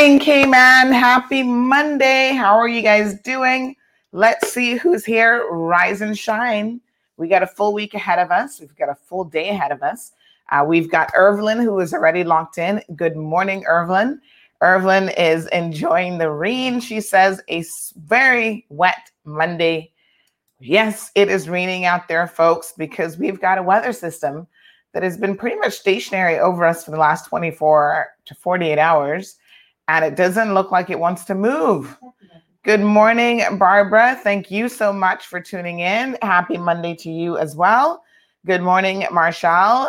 Morning, Cayman. Happy Monday. How are you guys doing? Let's see who's here. Rise and shine. We got a full week ahead of us. We've got a full day ahead of us. Uh, we've got Irvlyn, who is already locked in. Good morning, Irvlyn. Irvlyn is enjoying the rain. She says a very wet Monday. Yes, it is raining out there, folks, because we've got a weather system that has been pretty much stationary over us for the last 24 to 48 hours, and it doesn't look like it wants to move. Good morning, Barbara. Thank you so much for tuning in. Happy Monday to you as well. Good morning, Marshall.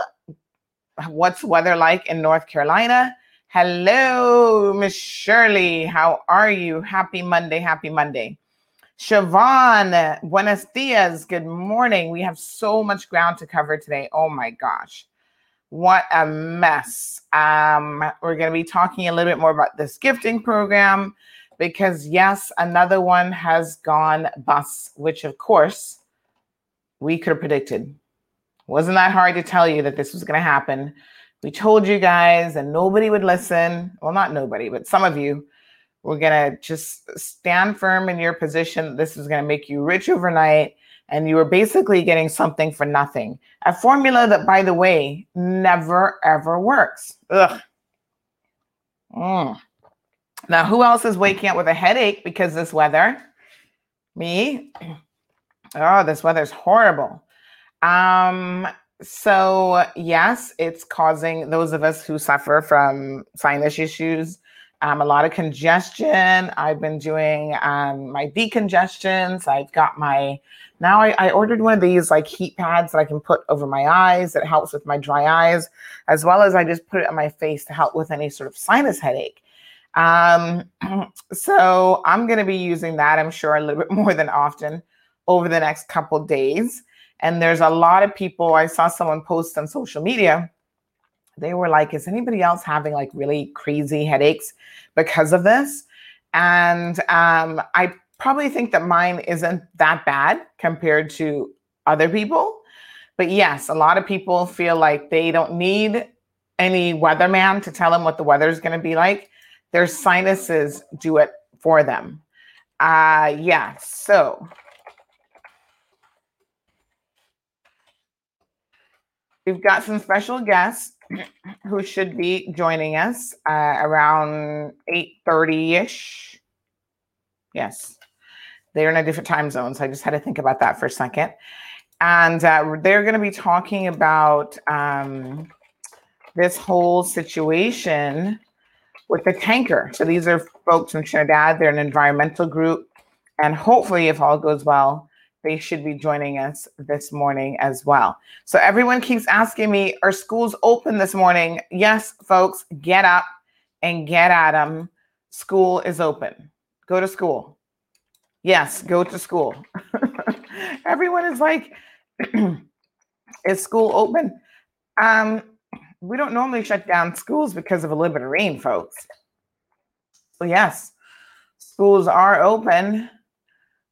What's weather like in North Carolina? Hello, Miss Shirley. How are you? Happy Monday. Happy Monday. Siobhan, buenos dias. Good morning. We have so much ground to cover today. Oh my gosh. What a mess. Um, we're going to be talking a little bit more about this gifting program because, yes, another one has gone bust, which, of course, we could have predicted. Wasn't that hard to tell you that this was going to happen? We told you guys, and nobody would listen. Well, not nobody, but some of you we're going to just stand firm in your position. This is going to make you rich overnight. And you are basically getting something for nothing. A formula that, by the way, never ever works. Ugh. Mm. Now, who else is waking up with a headache because this weather? Me. Oh, this weather's horrible. Um, so yes, it's causing those of us who suffer from sinus issues um, a lot of congestion. I've been doing um, my decongestions. I've got my now I, I, ordered one of these like heat pads that I can put over my eyes that helps with my dry eyes, as well as I just put it on my face to help with any sort of sinus headache. Um, so I'm going to be using that, I'm sure, a little bit more than often over the next couple days. And there's a lot of people, I saw someone post on social media. They were like, is anybody else having like really crazy headaches because of this? And um, I probably think that mine isn't that bad compared to other people. But yes, a lot of people feel like they don't need any weatherman to tell them what the weather is going to be like. Their sinuses do it for them. Uh yeah, so we've got some special guests who should be joining us uh, around 8.30ish yes they're in a different time zone, so I just had to think about that for a second. And uh, they're going to be talking about um, this whole situation with the tanker. So these are folks from Trinidad. They're an environmental group, and hopefully, if all goes well, they should be joining us this morning as well. So everyone keeps asking me, are schools open this morning? Yes, folks, get up and get at them. School is open. Go to school. Yes, go to school. Everyone is like, is school open? Um, we don't normally shut down schools because of a little bit of rain, folks. So, yes, schools are open.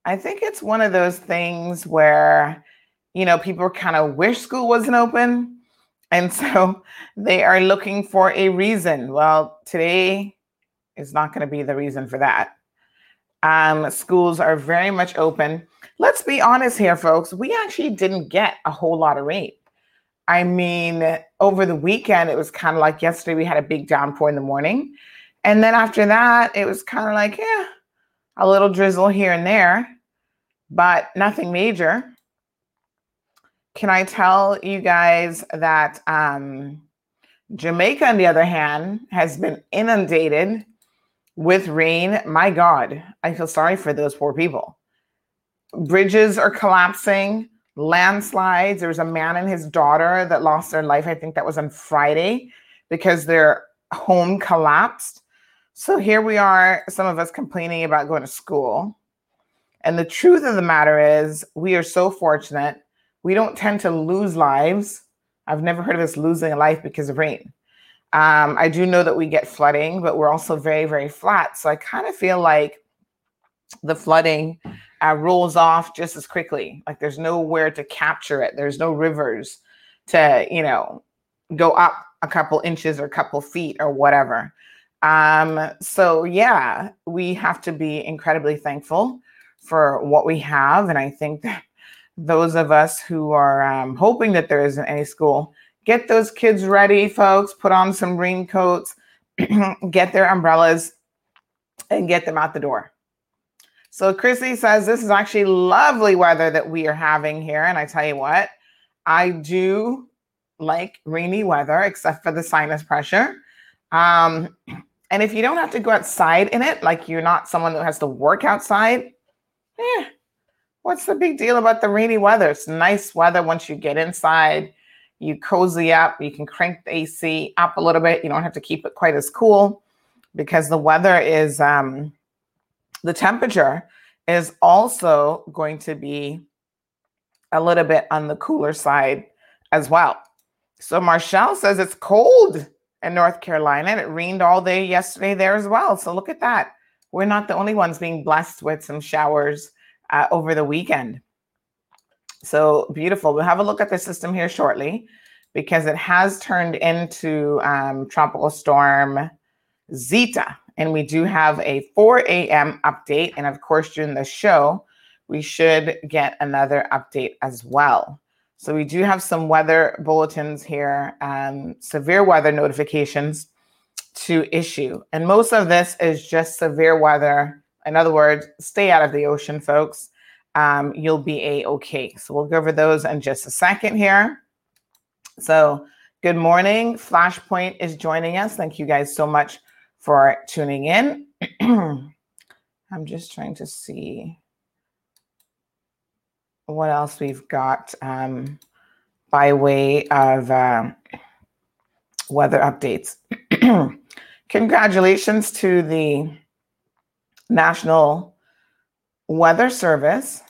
I think it's one of those things where, you know, people kind of wish school wasn't open. And so they are looking for a reason. Well, today is not going to be the reason for that. Um, schools are very much open. Let's be honest here, folks. We actually didn't get a whole lot of rain. I mean, over the weekend, it was kind of like yesterday, we had a big downpour in the morning. And then after that, it was kind of like, yeah, a little drizzle here and there, but nothing major. Can I tell you guys that um, Jamaica, on the other hand, has been inundated with rain, my God, I feel sorry for those poor people. Bridges are collapsing, landslides. There was a man and his daughter that lost their life. I think that was on Friday because their home collapsed. So here we are, some of us complaining about going to school. And the truth of the matter is, we are so fortunate. We don't tend to lose lives. I've never heard of us losing a life because of rain. Um, I do know that we get flooding, but we're also very, very flat. So I kind of feel like the flooding uh, rolls off just as quickly. Like there's nowhere to capture it. There's no rivers to, you know, go up a couple inches or a couple feet or whatever. Um, so yeah, we have to be incredibly thankful for what we have. And I think that those of us who are um, hoping that there isn't any school Get those kids ready, folks. Put on some raincoats, get their umbrellas, and get them out the door. So Chrissy says this is actually lovely weather that we are having here. And I tell you what, I do like rainy weather, except for the sinus pressure. Um, and if you don't have to go outside in it, like you're not someone who has to work outside, eh, what's the big deal about the rainy weather? It's nice weather once you get inside you cozy up. You can crank the AC up a little bit. You don't have to keep it quite as cool because the weather is, um, the temperature is also going to be a little bit on the cooler side as well. So Marshall says it's cold in North Carolina and it rained all day yesterday there as well. So look at that. We're not the only ones being blessed with some showers uh, over the weekend. So beautiful. We'll have a look at the system here shortly because it has turned into um, Tropical Storm Zeta. And we do have a 4 a.m. update. And of course, during the show, we should get another update as well. So we do have some weather bulletins here, um, severe weather notifications to issue. And most of this is just severe weather. In other words, stay out of the ocean, folks um, you'll be a okay. So we'll go over those in just a second here. So good morning. Flashpoint is joining us. Thank you guys so much for tuning in. I'm just trying to see what else we've got um, by way of uh, weather updates. Congratulations to the National Weather Service.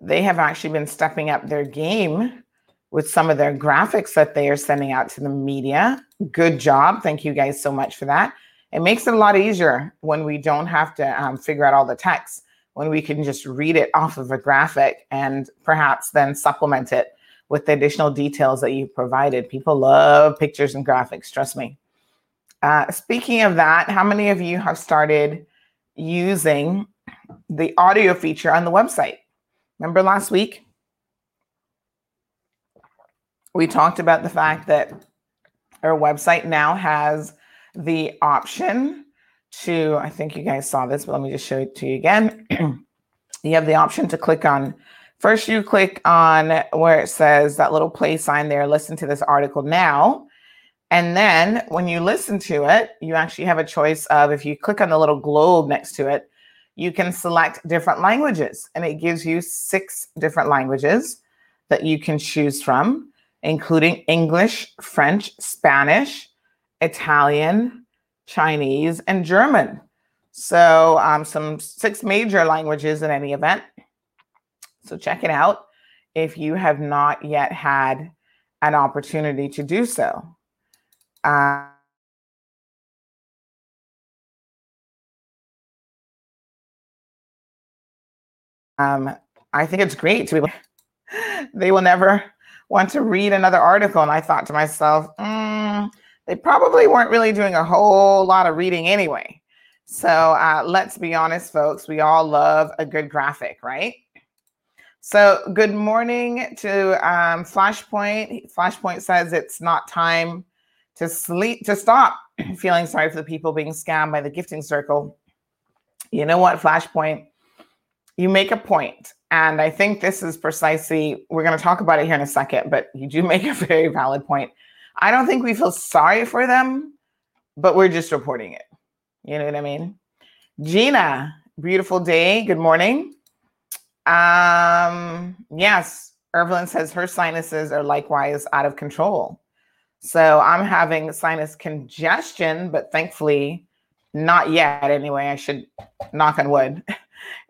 They have actually been stepping up their game with some of their graphics that they are sending out to the media. Good job. Thank you guys so much for that. It makes it a lot easier when we don't have to um, figure out all the text, when we can just read it off of a graphic and perhaps then supplement it with the additional details that you provided. People love pictures and graphics, trust me. Uh, speaking of that, how many of you have started using the audio feature on the website? Remember last week? We talked about the fact that our website now has the option to, I think you guys saw this, but let me just show it to you again. you have the option to click on, first, you click on where it says that little play sign there, listen to this article now. And then when you listen to it, you actually have a choice of if you click on the little globe next to it, you can select different languages. And it gives you six different languages that you can choose from, including English, French, Spanish, Italian, Chinese, and German. So, um, some six major languages in any event. So, check it out if you have not yet had an opportunity to do so. Uh, um, I think it's great to be able, they will never want to read another article. And I thought to myself, mm, they probably weren't really doing a whole lot of reading anyway. So uh, let's be honest, folks, we all love a good graphic, right? So, good morning to um, Flashpoint. Flashpoint says it's not time to sleep to stop feeling sorry for the people being scammed by the gifting circle. You know what, Flashpoint? You make a point, and I think this is precisely we're going to talk about it here in a second, but you do make a very valid point. I don't think we feel sorry for them, but we're just reporting it. You know what I mean? Gina, beautiful day. Good morning. Um, yes, Evelyn says her sinuses are likewise out of control. So I'm having sinus congestion, but thankfully not yet anyway. I should knock on wood.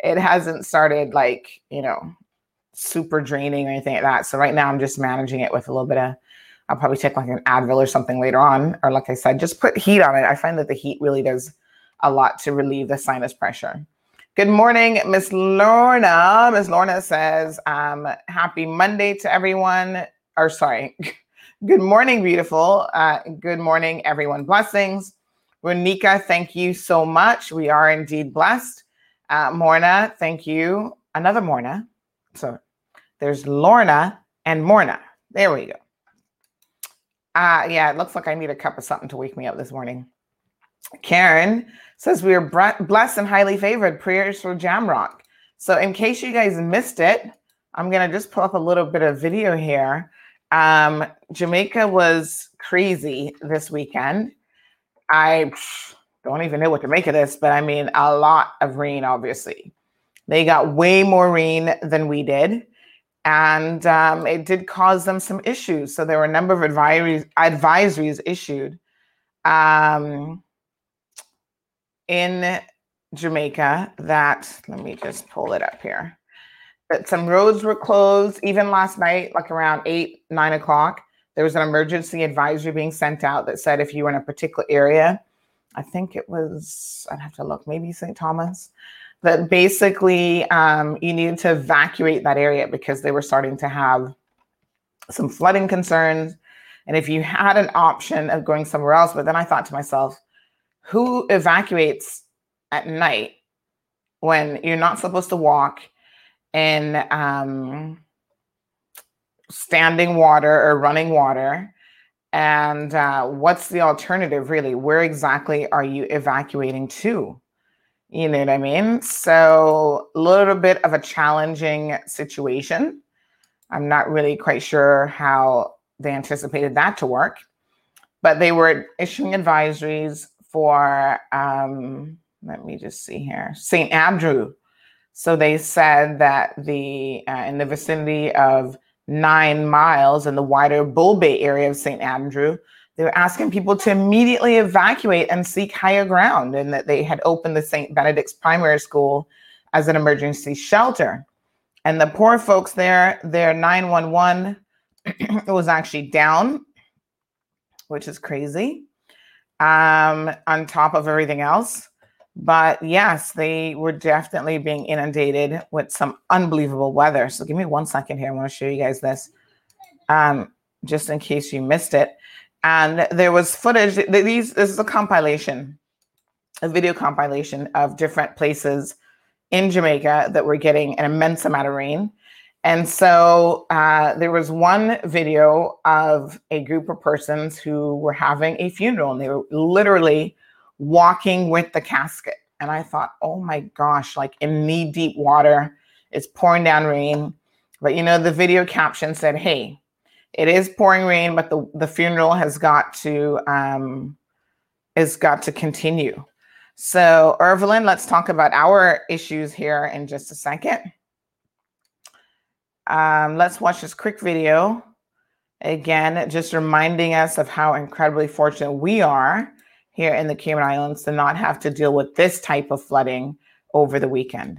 It hasn't started like, you know, super draining or anything like that. So right now I'm just managing it with a little bit of I'll probably take like an Advil or something later on. Or like I said, just put heat on it. I find that the heat really does a lot to relieve the sinus pressure. Good morning, Miss Lorna. Miss Lorna says, um, happy Monday to everyone. Or sorry, Good morning, beautiful. Uh, good morning, everyone. Blessings. Ronika, thank you so much. We are indeed blessed. Uh, Morna, thank you. Another Morna. So there's Lorna and Morna. There we go. Uh, yeah, it looks like I need a cup of something to wake me up this morning. Karen says we are blessed and highly favored. Prayers for Jamrock. So, in case you guys missed it, I'm going to just pull up a little bit of video here. Um, Jamaica was crazy this weekend. I don't even know what to make of this, but I mean, a lot of rain, obviously. They got way more rain than we did. And um, it did cause them some issues. So there were a number of advisories, advisories issued um, in Jamaica that, let me just pull it up here that some roads were closed even last night, like around eight, nine o'clock. There was an emergency advisory being sent out that said if you were in a particular area, I think it was, I'd have to look, maybe St. Thomas, that basically um, you needed to evacuate that area because they were starting to have some flooding concerns. And if you had an option of going somewhere else, but then I thought to myself, who evacuates at night when you're not supposed to walk? in um, standing water or running water? And uh, what's the alternative, really? Where exactly are you evacuating to? You know what I mean? So, a little bit of a challenging situation. I'm not really quite sure how they anticipated that to work, but they were issuing advisories for um, let me just see here, St. Andrew. So they said that the uh, in the vicinity of nine miles in the wider Bull Bay area of St. Andrew, they were asking people to immediately evacuate and seek higher ground, and that they had opened the St. Benedict's Primary School as an emergency shelter. And the poor folks there, their 911 was actually down, which is crazy, um, on top of everything else. But yes, they were definitely being inundated with some unbelievable weather. So give me one second here. I want to show you guys this, um, just in case you missed it. And there was footage. These this is a compilation, a video compilation of different places in Jamaica that were getting an immense amount of rain. And so uh, there was one video of a group of persons who were having a funeral, and they were literally walking with the casket. And I thought, oh my gosh, like in knee deep water, it's pouring down rain. But you know, the video caption said, hey, it is pouring rain, but the, the funeral has got to um has got to continue. So, Evelyn, let's talk about our issues here in just a second. Um, let's watch this quick video. Again, just reminding us of how incredibly fortunate we are here in the Cayman Islands to not have to deal with this type of flooding over the weekend.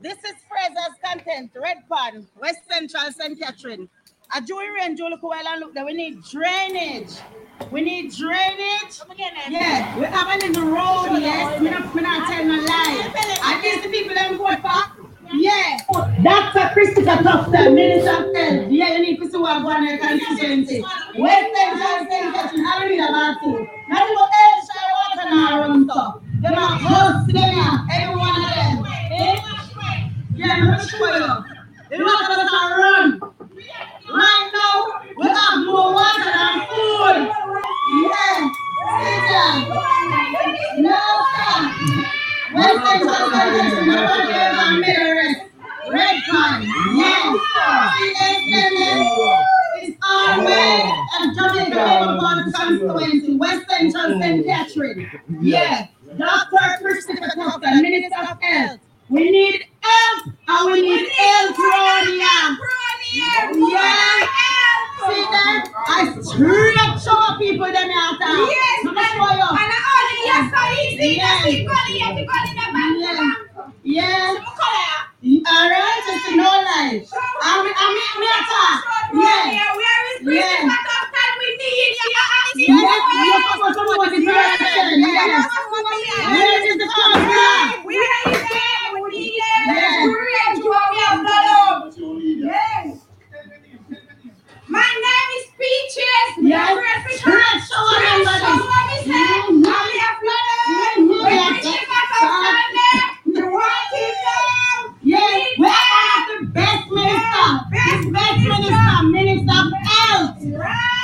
This is Fraser's content, Red Pond, West Central St. Catherine. A Joey Rain, Joe, look well and look there. We need drainage. We need drainage. Yeah, we have a little road, yes. We're not, we're not telling a lie. I guess the people them vote for yeah, Dr. Christopher Tufton, Minister of. Yeah, you need to see what going on constituency. West South End, Catching, I read about it. Not even else, I want to know around stuff. Them are hosts, them every one of them. Eh? Yeah, I'm going to show you. Want us to run. Right now, we have more water than food. Yeah, yeah. No, sir. West End, South End, Catching, I read about it. Red card. Yes. It's our way of Jamaica Labour constituency, West Central St. Catherine. Yes. Dr. Christopher Tufton, Minister of Health. We need help and we need help Ronia. Yeah. See them? I straight up show people them out there. Yes. I'm show you. And I only yes so easy. Yes. Keep going, yes. Keep going in the back. Yes. Yes. All right, just no life. I'm, I'm in matter. Yeah. Where is this yeah. time we need you? Yes, you're supposed to know the direction. Yes. Where is the program? Best minister. Best, minister, minister of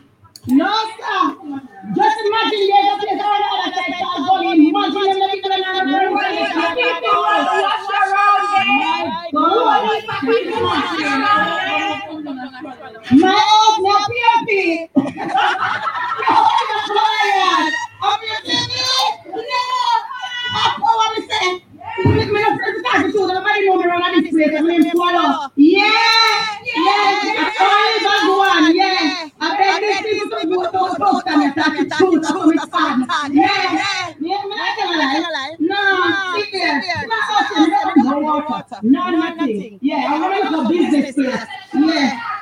No, sir. Just imagine there's a place around the other side of going. Imagine them living in another room. My own, my PFP. I'm your. No. I what I'm saying. Me no friend to talk to. Nobody know me around this place. I'm named Swallow. Yeah. Yeah. Always a go on. Yeah. I beg these people to go to post and attack the truth of which fan. Tell a lie. No. Sit there. No water. No nothing. Yeah. I want to go business place.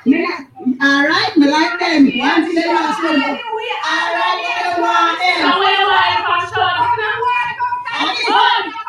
Yeah. All right. Me like them. One thing they want to say. All right. They want them. I up to the world. Oi, oi. Show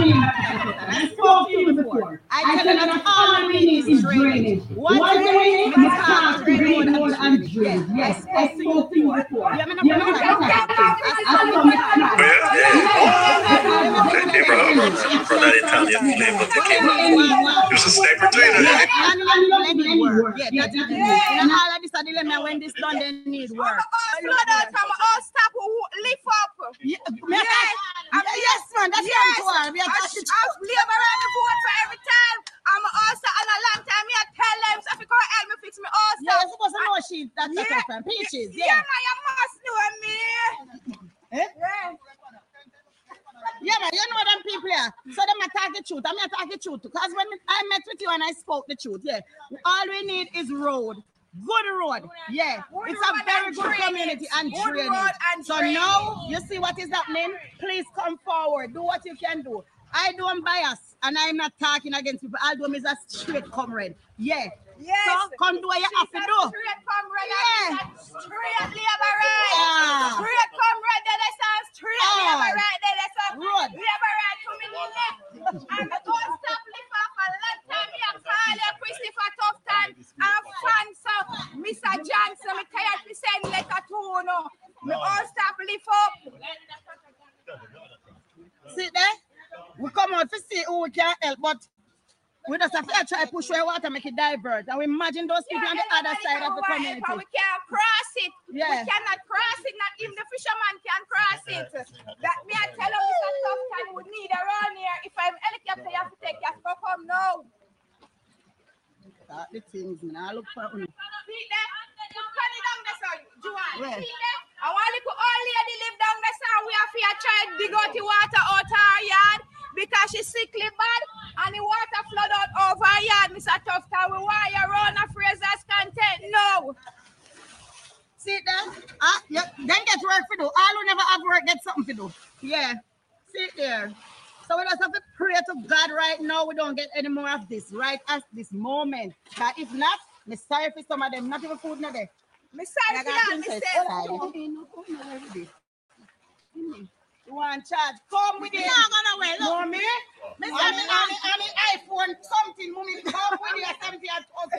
drainage. That's my God, man. We need drainage. Yes. That's what's wrong. I spoke to you before. I tell you that all we need is drainage. One drainage is called drainage more and drainage. Yes, I spoke to you before. You haven't Hey, bro, for that Italian flavor that came out. There's a sniper trainer. Yeah, that's it. And all of this a dilemma when this done, they need work. Slow down, come on, stop, lift up. Yes, yes, man, that's Yes. what I'm I should ask labor and the vote for every time. I'm a also on a long time. Me, I tell them, so if you can't help me fix me also. Yeah, you're supposed to know she that's Yeah. yeah. from peaches. Yeah, Yeah. man, you must know me. Eh? Yeah. Yeah, man, you know them people here. So them attack the truth. I'm attack the truth. Because when I met with you and I spoke the truth, yeah. All we need is road. Good road. Yeah. Good it's a very good community and Good drainage. and so drainage. now you see what is happening. Please come forward. Do what you can do. I don't bias and I'm not talking against people. Them is a straight comrade. Yeah. Yes. So come do what you have to do. Straight comrade. Yeah. Straight labor right. Ah. Straight comrade. There is some straight Ah. labor right. There is Road. labor right to me. And the don't stop a long time. Me call you Christopher Tufton. I'm fan so Mr. Johnson. Me tired to send letter to you. No. Me all stop lift up. See there? We come out to see who we can help, but we just have to try to push away water, make it divert. And we imagine those people on the other side of the community. We can't cross it. Yeah. We cannot cross it. Not even the fisherman can cross it. That me I tell you, it's a tough time. We need around here. If I'm helicopter, you have to take your to come now. Start the things, man. I look for See you. there? You cut it down there, son. Joanne. Where? See there? I want to all lady live down there, son. We have to try to dig out the water out our yard because she's sickly bad and the water flood out over yard, Mr. Tufton. We want you around a Fraser's content. No. See there? Ah, yeah, then get work for do. All who never have work get something to do. Yeah. Sit there. So we just have to pray to God right now. We don't get any more of this right at this moment. But if not, me sorry for some of them. Not even food no there. Me sorry for that. Me side. no. You want charge? Come with it. Not gonna wait. Look. No, me? Say me on the on the iPhone something, mommy. Come with it. Something at us.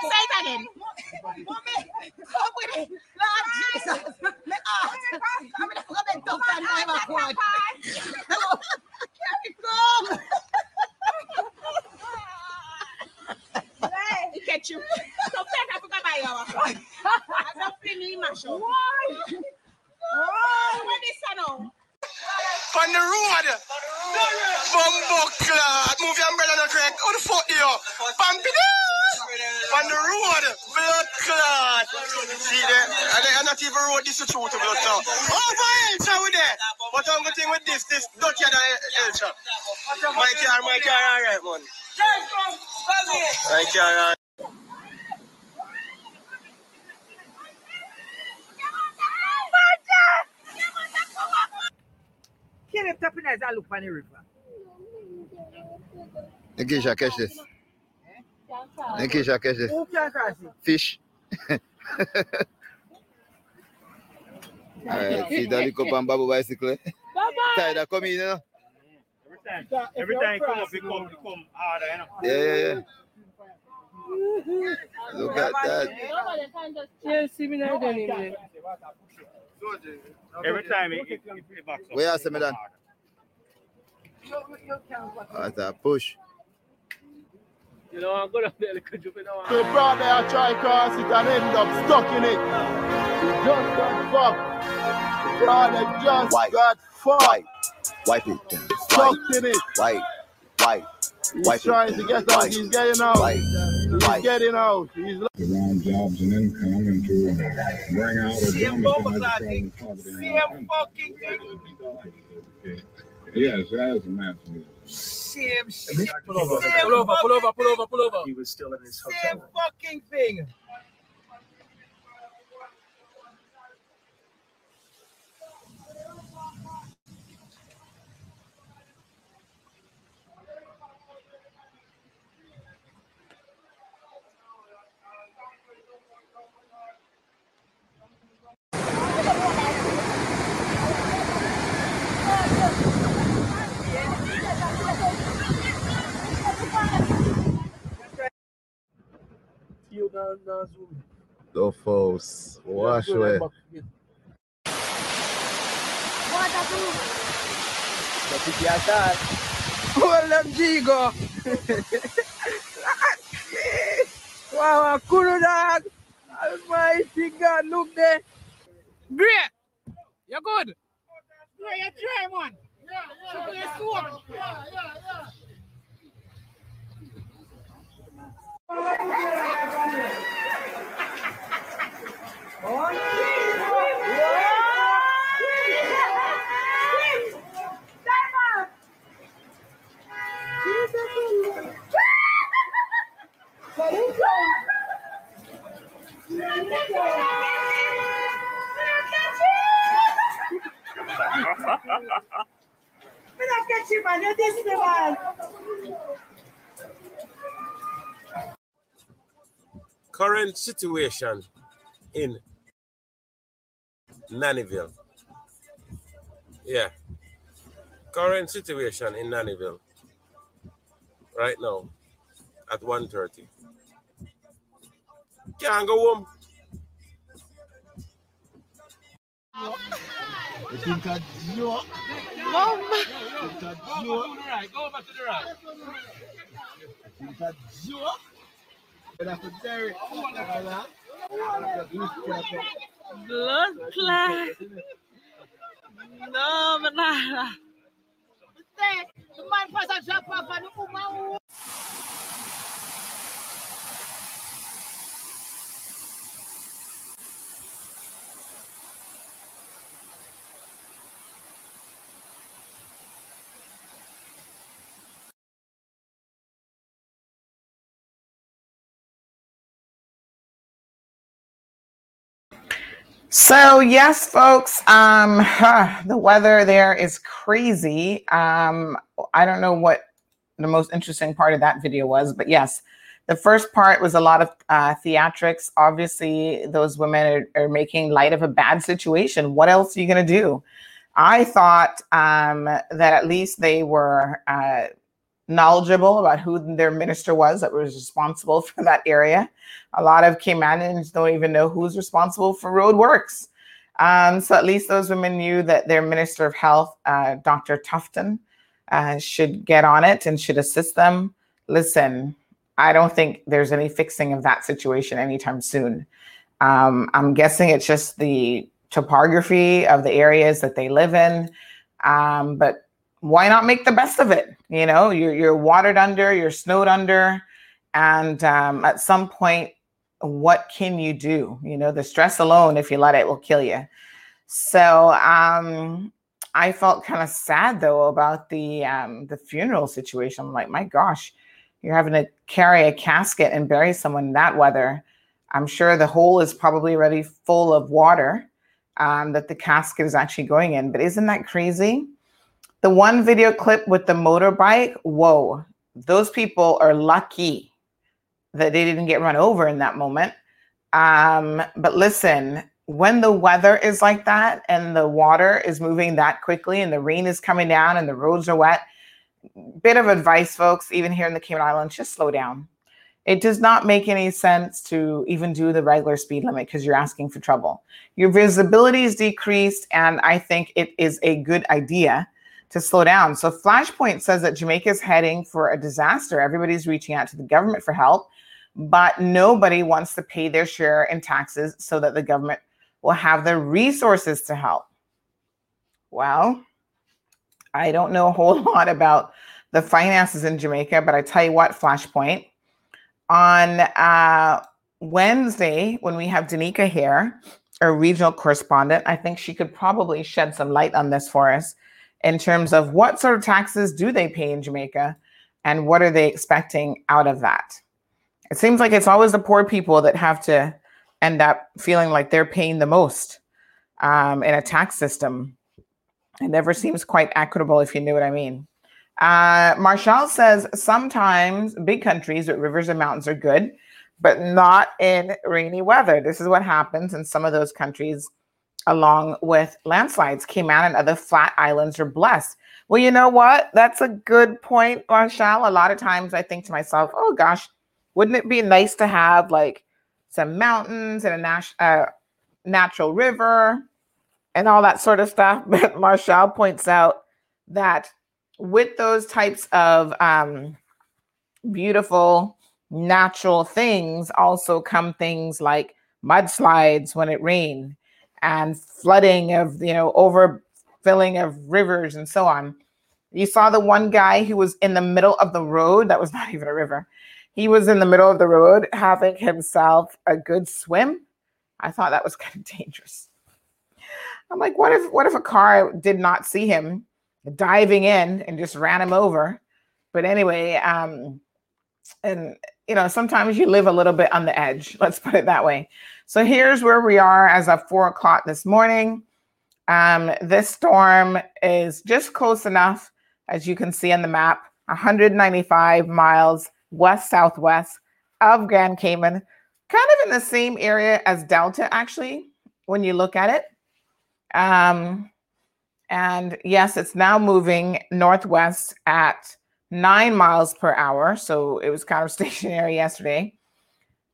Say it again. Mommy, come with it. Lord Jesus. Me ask. I'm gonna come and talk and have a quad. Hello. Carry come. He catch you. So I forgot my hour. I don't feel me, my show. Why? Oh, now? On the road. Bumbo clot. Move your umbrella no crack. How the fuck you? Bumpy On the road. Blood clot. See there? Are not even road this is true to blood clot. Over Elcha with that. But I'm going thing with this. This dirtier than Elcha. My car, my car, alright, man. My car, alright. Can you tap in as I look on the river? Nikisha, catch this. Nikisha, catch this. Who can cross it? Fish. Alright, see that little pan babu bicycle. Tired come in, you know? Every time, Every time you come up, you come, you come harder, you know. Yeah, yeah, yeah. Look at that. Yeah, see me now, then, even. Every time it, it, it, it backs up. Where you see me then? That's a push. You know, I'm going to be able to jump in our So brother, I try cross it and end up stuck in it. He just got fucked. Brother just White. got fucked. White. Wipe it. White. Stuck in it. White. White. He's Wipe it. trying to get out. White. He's getting out. White. He's White. getting out. He's around jobs and income and to bring out a Same dramatized Boba problem Clatty. solving our Same fucking thing. Yes, that is a massive. Same shit. Pull over, pull over, pull over, pull over, pull over. He was still in his Same fucking thing. The false. Wash away. Hold them Jigo. wow, cool dog. Almighty God, look there. Great. You're good. Yeah, you try one. Yeah, yeah. Mira qué chimanete este mal. Current situation in Nannyville. Yeah. Current situation in Nannyville. Right now at 1.30. Can't go home. You think I Joe? Mom. You think I Joe? Go back to the right. You think I Joe? But Blood clot. No, banana. The man first a drop off and the woman So yes, folks, um, huh, the weather there is crazy. Um, I don't know what the most interesting part of that video was, but yes, the first part was a lot of uh, theatrics. Obviously, those women are, are making light of a bad situation. What else are you going to do? I thought um, that at least they were uh, knowledgeable about who their minister was that was responsible for that area. A lot of Caymanians don't even know who's responsible for road works. Um, so at least those women knew that their minister of health, uh, Dr. Tufton, uh, should get on it and should assist them. Listen, I don't think there's any fixing of that situation anytime soon. Um, I'm guessing it's just the topography of the areas that they live in. Um, but why not make the best of it? You know, you're, you're watered under, you're snowed under. And um, at some point, what can you do? You know, the stress alone, if you let it, will kill you. So um, I felt kind of sad though about the um, the funeral situation. I'm like, my gosh, you're having to carry a casket and bury someone in that weather. I'm sure the hole is probably already full of water um, that the casket is actually going in. But isn't that crazy? The one video clip with the motorbike, whoa, those people are lucky that they didn't get run over in that moment. Um, but listen, when the weather is like that and the water is moving that quickly and the rain is coming down and the roads are wet, bit of advice, folks, even here in the Cayman Islands, just slow down. It does not make any sense to even do the regular speed limit because you're asking for trouble. Your visibility is decreased, and I think it is a good idea to slow down. So, Flashpoint says that Jamaica is heading for a disaster. Everybody's reaching out to the government for help, but nobody wants to pay their share in taxes so that the government will have the resources to help. Well, I don't know a whole lot about the finances in Jamaica, but I tell you what, Flashpoint, on uh, Wednesday, when we have Danica here, our regional correspondent, I think she could probably shed some light on this for us in terms of what sort of taxes do they pay in Jamaica and what are they expecting out of that. It seems like it's always the poor people that have to end up feeling like they're paying the most um, in a tax system. It never seems quite equitable, if you know what I mean. Uh, Marshall says sometimes big countries with rivers and mountains are good, but not in rainy weather. This is what happens in some of those countries, along with landslides. Cayman and other flat islands are blessed. Well, you know what? That's a good point, Marshall. A lot of times I think to myself, oh gosh, wouldn't it be nice to have like some mountains and a nat- uh, natural river and all that sort of stuff. But Marshall points out that with those types of um, beautiful natural things also come things like mudslides when it rained and flooding of you know overfilling of rivers and so on you saw the one guy who was in the middle of the road that was not even a river he was in the middle of the road having himself a good swim i thought that was kind of dangerous i'm like what if what if a car did not see him diving in and just ran him over but anyway um and you know, sometimes you live a little bit on the edge. Let's put it that way. So here's where we are as of four o'clock this morning. Um, this storm is just close enough, as you can see on the map, 195 miles west southwest of Grand Cayman, kind of in the same area as Delta, actually, when you look at it. Um, and yes, it's now moving northwest at nine miles per hour. So it was kind of stationary yesterday.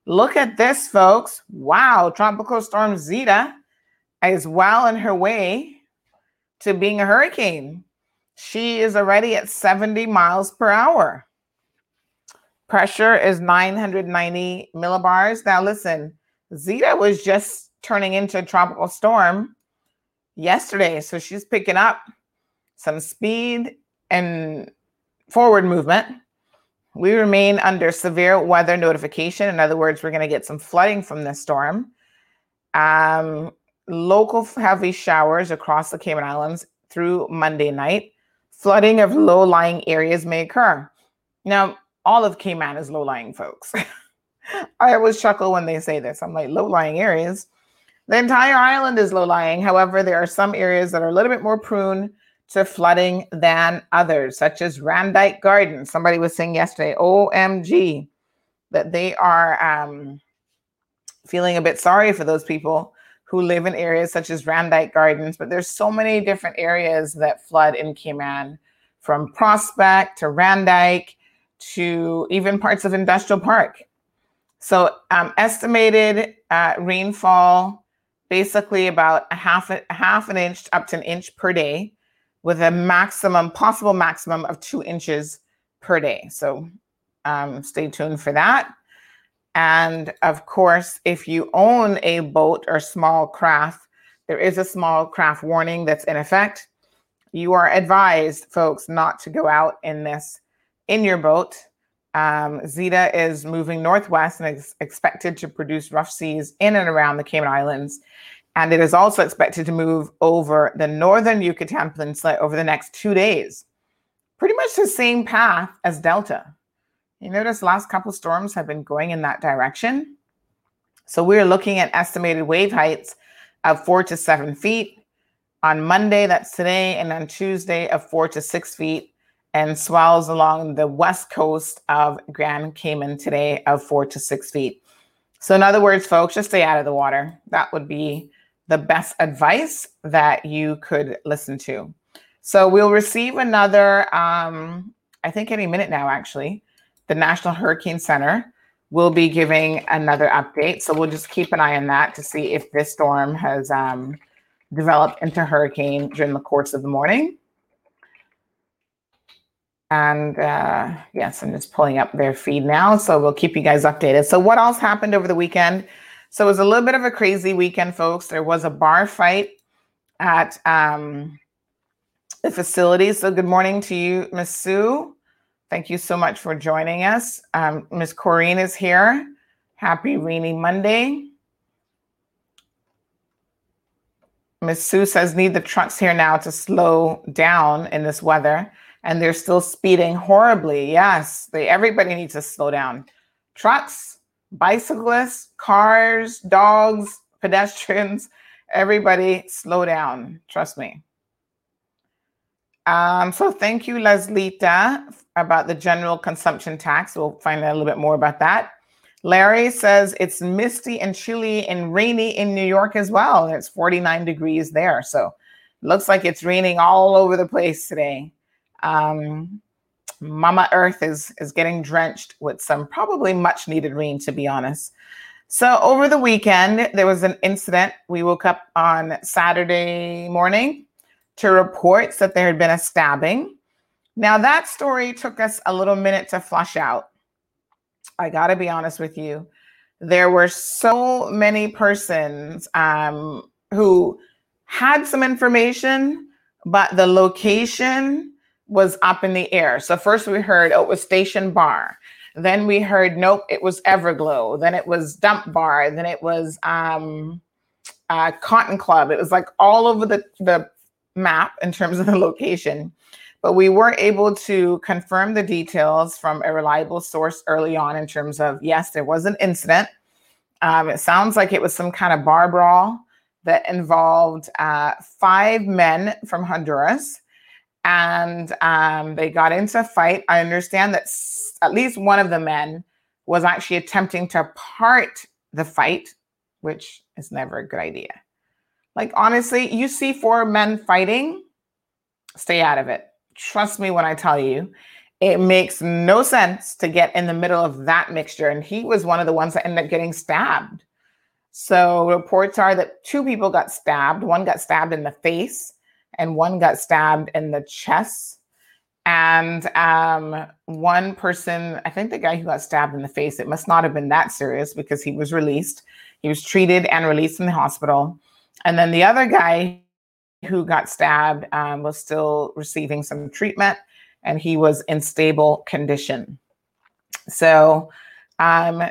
Look at this, folks. Wow, Tropical Storm Zeta is well on her way to being a hurricane. She is already at 70 miles per hour. Pressure is 990 millibars. Now, listen, Zeta was just turning into a tropical storm yesterday. So she's picking up some speed and forward movement. We remain under severe weather notification. In other words, we're going to get some flooding from this storm. Um, local heavy showers across the Cayman Islands through Monday night. Flooding of low lying areas may occur. Now, all of Cayman is low lying, folks. I always chuckle when they say this. I'm like, low lying areas. The entire island is low lying. However, there are some areas that are a little bit more prone to flooding than others, such as Randyke Gardens. Somebody was saying yesterday, OMG, that they are um, feeling a bit sorry for those people who live in areas such as Randyke Gardens. But there's so many different areas that flood in Cayman, from Prospect to Randyke to even parts of Industrial Park. So, um, estimated uh, rainfall basically about a half a half an inch up to an inch per day with a maximum, possible maximum of two inches per day. So um, stay tuned for that. And of course, if you own a boat or small craft, there is a small craft warning that's in effect. You are advised, folks, not to go out in this in your boat. Um, Zeta is moving northwest and is expected to produce rough seas in and around the Cayman Islands and it is also expected to move over the northern Yucatan Peninsula over the next two days. Pretty much the same path as Delta. You notice last couple storms have been going in that direction. So we're looking at estimated wave heights of four to seven feet. On Monday, that's today, and on Tuesday, of four to six feet, and swells along the west coast of Grand Cayman today of four to six feet. So, in other words, folks, just stay out of the water. That would be the best advice that you could listen to. So we'll receive another, um, I think any minute now, actually. The National Hurricane Center will be giving another update. So we'll just keep an eye on that to see if this storm has um, developed into hurricane during the course of the morning. And uh, yes, I'm just pulling up their feed now. So we'll keep you guys updated. So, what else happened over the weekend? So it was a little bit of a crazy weekend, folks. There was a bar fight at um, the facility. So good morning to you, Miss Sue. Thank you so much for joining us. Um, Miss Corrine is here. Happy rainy Monday. Miss Sue says, need the trucks here now to slow down in this weather. And they're still speeding horribly. Yes, they everybody needs to slow down. Trucks, bicyclists, cars, dogs, pedestrians, everybody slow down. Trust me. Um, so thank you, Leslita, about the general consumption tax. We'll find out a little bit more about that. Larry says it's misty and chilly and rainy in New York as well. It's 49 degrees there. So looks like it's raining all over the place today. Um, Mama Earth is is getting drenched with some probably much needed rain, to be honest. So over the weekend, there was an incident. We woke up on Saturday morning to reports that there had been a stabbing. Now, that story took us a little minute to flush out. I got to be honest with you. There were so many persons um, who had some information, but the location was up in the air. So, first we heard, oh, it was Station Bar. Then we heard, nope, it was Everglow. Then it was Dump Bar. Then it was um, uh, Cotton Club. It was like all over the, the map in terms of the location. But we were able to confirm the details from a reliable source early on in terms of yes, there was an incident. Um, it sounds like it was some kind of bar brawl that involved uh, five men from Honduras. And um, they got into a fight. I understand that s- at least one of the men was actually attempting to part the fight, which is never a good idea. Like, honestly, you see four men fighting, stay out of it. Trust me when I tell you, it makes no sense to get in the middle of that mixture. And he was one of the ones that ended up getting stabbed. So, reports are that two people got stabbed. One got stabbed in the face, and one got stabbed in the chest. And um, one person, I think the guy who got stabbed in the face, it must not have been that serious because he was released. He was treated and released from the hospital. And then the other guy who got stabbed um, was still receiving some treatment and he was in stable condition. So, um,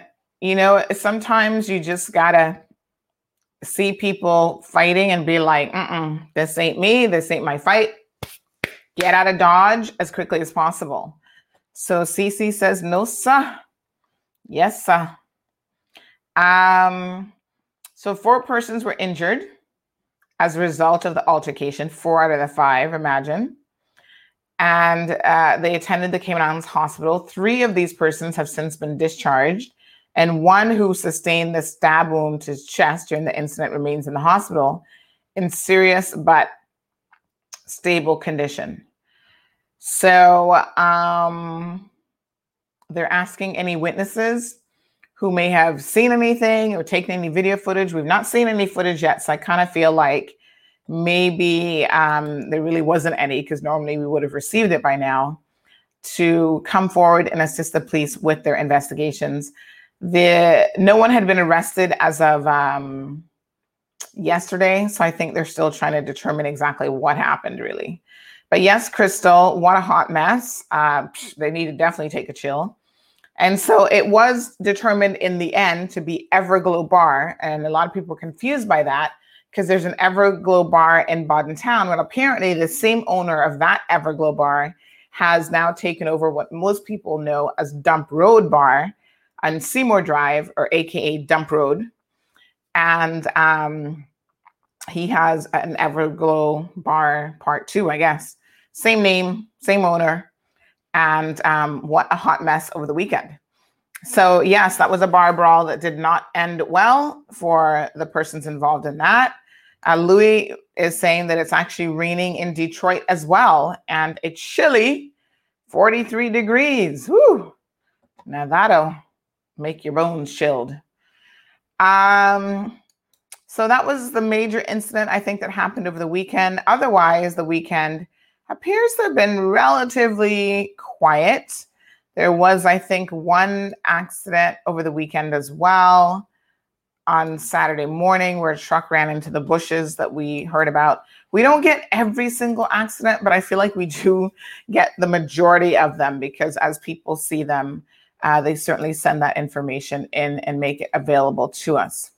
you know, sometimes you just gotta see people fighting and be like, this ain't me, this ain't my fight. Get out of Dodge as quickly as possible. So CC says, no, sir. Yes, sir. Um, so four persons were injured as a result of the altercation, four out of the five, imagine. And uh, they attended the Cayman Islands Hospital. Three of these persons have since been discharged, and one who sustained the stab wound to his chest during the incident remains in the hospital in serious but stable condition. So um, they're asking any witnesses who may have seen anything or taken any video footage. We've not seen any footage yet, so I kind of feel like maybe um, there really wasn't any because normally we would have received it by now to come forward and assist the police with their investigations. The no one had been arrested as of um, yesterday, so I think they're still trying to determine exactly what happened, really. But yes, Crystal, what a hot mess. Uh, they need to definitely take a chill. And so it was determined in the end to be Everglow Bar. And a lot of people confused by that because there's an Everglow Bar in Bodden Town. But apparently, the same owner of that Everglow Bar has now taken over what most people know as Dump Road Bar on Seymour Drive, or AKA Dump Road. And um, he has an Everglow Bar Part Two, I guess. Same name, same owner, and um, what a hot mess over the weekend. So, yes, that was a bar brawl that did not end well for the persons involved in that. Uh, Louis is saying that it's actually raining in Detroit as well, and it's chilly 43 degrees. Whew. Now, that'll make your bones chilled. Um, so, that was the major incident I think that happened over the weekend. Otherwise, the weekend appears to have been relatively quiet. There was, I think, one accident over the weekend as well on Saturday morning where a truck ran into the bushes that we heard about. We don't get every single accident, but I feel like we do get the majority of them because as people see them, uh, they certainly send that information in and make it available to us.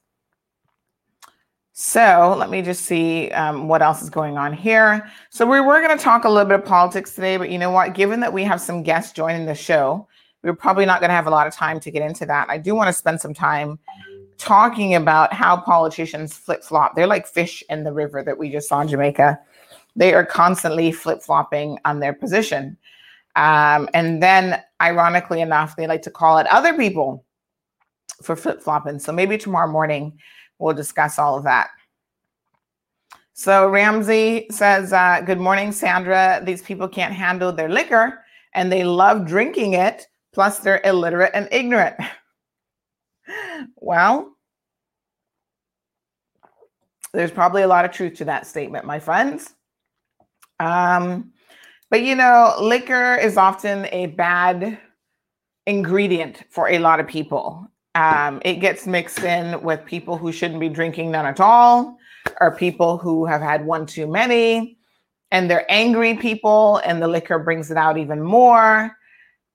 So let me just see um, what else is going on here. So we were going to talk a little bit of politics today, but you know what? Given that we have some guests joining the show, we're probably not going to have a lot of time to get into that. I do want to spend some time talking about how politicians flip flop. They're like fish in the river that we just saw in Jamaica. They are constantly flip flopping on their position. Um, and then, ironically enough, they like to call it other people for flip flopping. So maybe tomorrow morning we'll discuss all of that. So Ramsey says, uh, Good morning, Sandra. These people can't handle their liquor and they love drinking it. Plus, they're illiterate and ignorant. well, there's probably a lot of truth to that statement, my friends. Um, but you know, liquor is often a bad ingredient for a lot of people. Um, it gets mixed in with people who shouldn't be drinking none at all, or people who have had one too many, and they're angry people, and the liquor brings it out even more.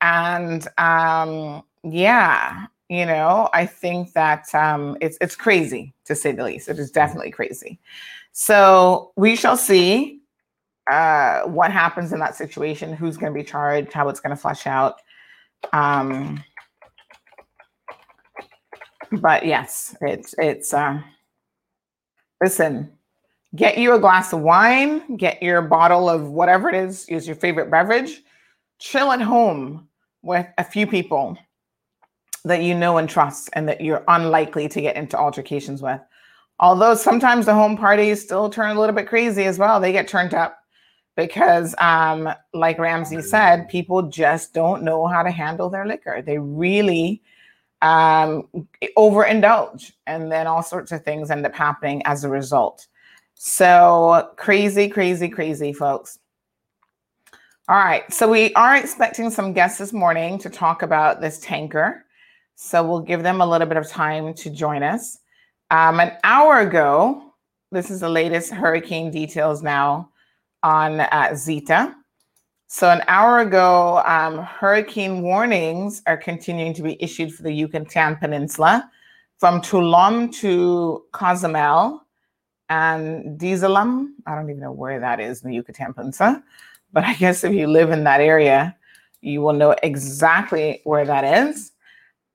And um, yeah, you know, I think that um, it's it's crazy to say the least. It is definitely crazy. So we shall see uh, what happens in that situation, who's going to be charged, how it's going to flush out. Um, but yes, it's it's. Uh, listen, get you a glass of wine, get your bottle of whatever it is is your favorite beverage, chill at home with a few people that you know and trust, and that you're unlikely to get into altercations with. Although sometimes the home parties still turn a little bit crazy as well. They get turned up because um, like ramsey said people just don't know how to handle their liquor. They really um, overindulge and then all sorts of things end up happening as a result. So crazy crazy crazy folks. All right so we are expecting some guests this morning to talk about this tanker. So we'll give them a little bit of time to join us. Um, an hour ago this is the latest hurricane details now on uh, Zeta. So, an hour ago, um, hurricane warnings are continuing to be issued for the Yucatan Peninsula from Tulum to Cozumel and Dzilam. I don't even know where that is in the Yucatan Peninsula, but I guess if you live in that area, you will know exactly where that is.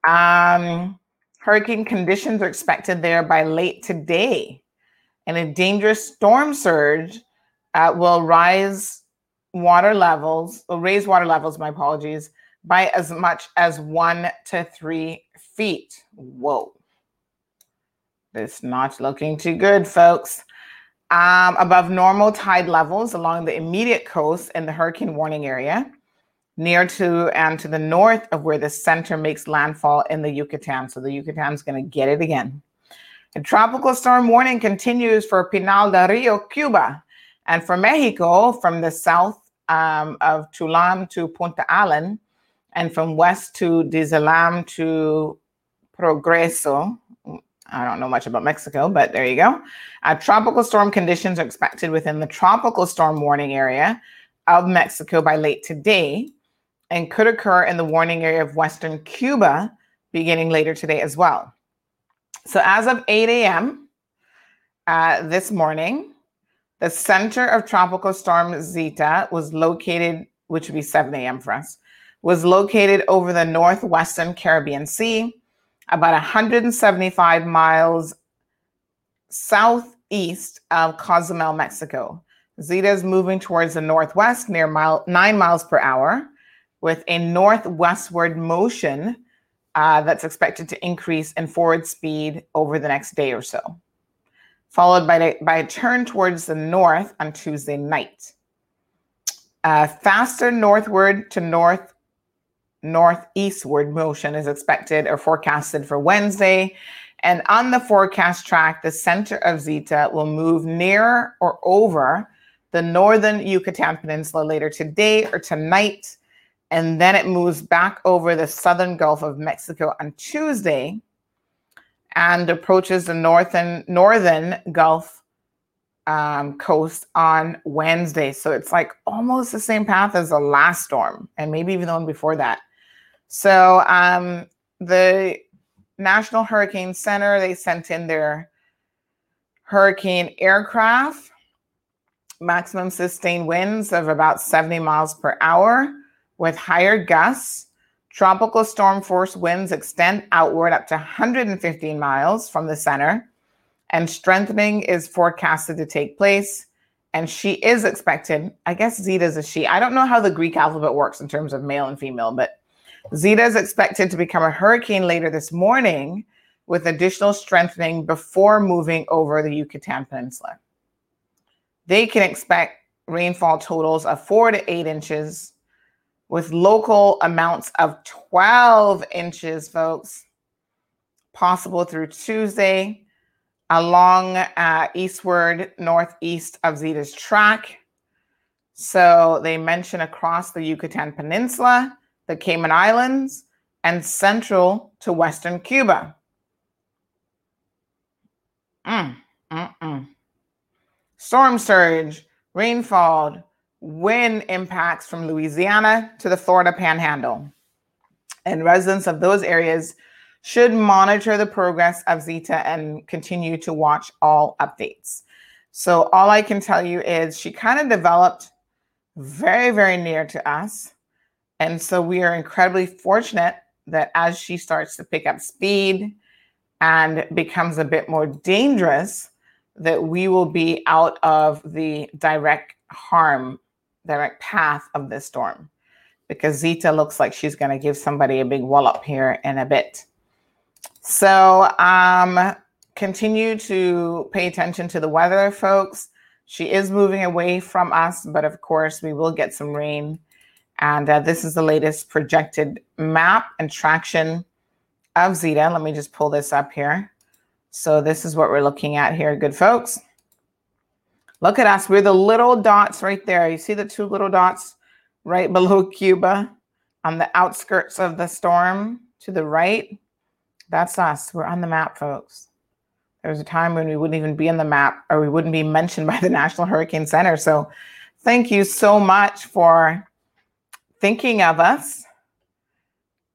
Um, hurricane conditions are expected there by late today, and a dangerous storm surge uh, will rise water levels, will raise water levels, my apologies, by as much as one to three feet. Whoa. It's not looking too good, folks. Um, above normal tide levels along the immediate coast in the hurricane warning area, near to and to the north of where the center makes landfall in the Yucatan. So the Yucatan's going to get it again. A tropical storm warning continues for Pinar del Rio, Cuba, and from Mexico, from the south um, of Tulum to Punta Allen, and from west to Dzilam to Progreso. I don't know much about Mexico, but there you go. Uh, tropical storm conditions are expected within the tropical storm warning area of Mexico by late today and could occur in the warning area of western Cuba beginning later today as well. So, as of 8 a.m. Uh, this morning, the center of Tropical Storm Zeta was located, which would be 7 a.m. for us, was located over the northwestern Caribbean Sea, about 175 miles southeast of Cozumel, Mexico. Zeta is moving towards the northwest near mile, nine miles per hour with a northwestward motion uh, that's expected to increase in forward speed over the next day or so followed by, a, by a turn towards the north on Tuesday night. Faster northward to north northeastward motion is expected or forecasted for Wednesday. And on the forecast track, the center of Zeta will move near or over the northern Yucatan Peninsula later today or tonight. And then it moves back over the southern Gulf of Mexico on Tuesday and approaches the northern northern Gulf um, coast on Wednesday. So it's like almost the same path as the last storm, and maybe even the one before that. So um, the National Hurricane Center they sent in their hurricane aircraft, maximum sustained winds of about 70 miles per hour with higher gusts Tropical storm force winds extend outward up to 115 miles from the center, and strengthening is forecasted to take place. And she is expected, I guess Zeta is a she. I don't know how the Greek alphabet works in terms of male and female, but Zeta is expected to become a hurricane later this morning with additional strengthening before moving over the Yucatan Peninsula. They can expect rainfall totals of four to eight inches with local amounts of 12 inches, folks, possible through Tuesday. along uh, eastward, northeast of Zeta's track. So they mention across the Yucatan Peninsula, the Cayman Islands, and central to Western Cuba. Mm, mm, mm. Storm surge, rainfall, wind impacts from Louisiana to the Florida Panhandle. And residents of those areas should monitor the progress of Zeta and continue to watch all updates. So, all I can tell you is she kind of developed very, very near to us. And so, we are incredibly fortunate that as she starts to pick up speed and becomes a bit more dangerous, that we will be out of the direct harm, direct path of this storm. Because Zeta looks like she's going to give somebody a big wallop here in a bit. So um, continue to pay attention to the weather, folks. She is moving away from us, but of course, we will get some rain. And uh, this is the latest projected map and traction of Zeta. Let me just pull this up here. So this is what we're looking at here, good folks. Look at us. We're the little dots right there. You see the two little dots right below Cuba on the outskirts of the storm to the right? That's us. We're on the map, folks. There was a time when we wouldn't even be in the map or we wouldn't be mentioned by the National Hurricane Center. So thank you so much for thinking of us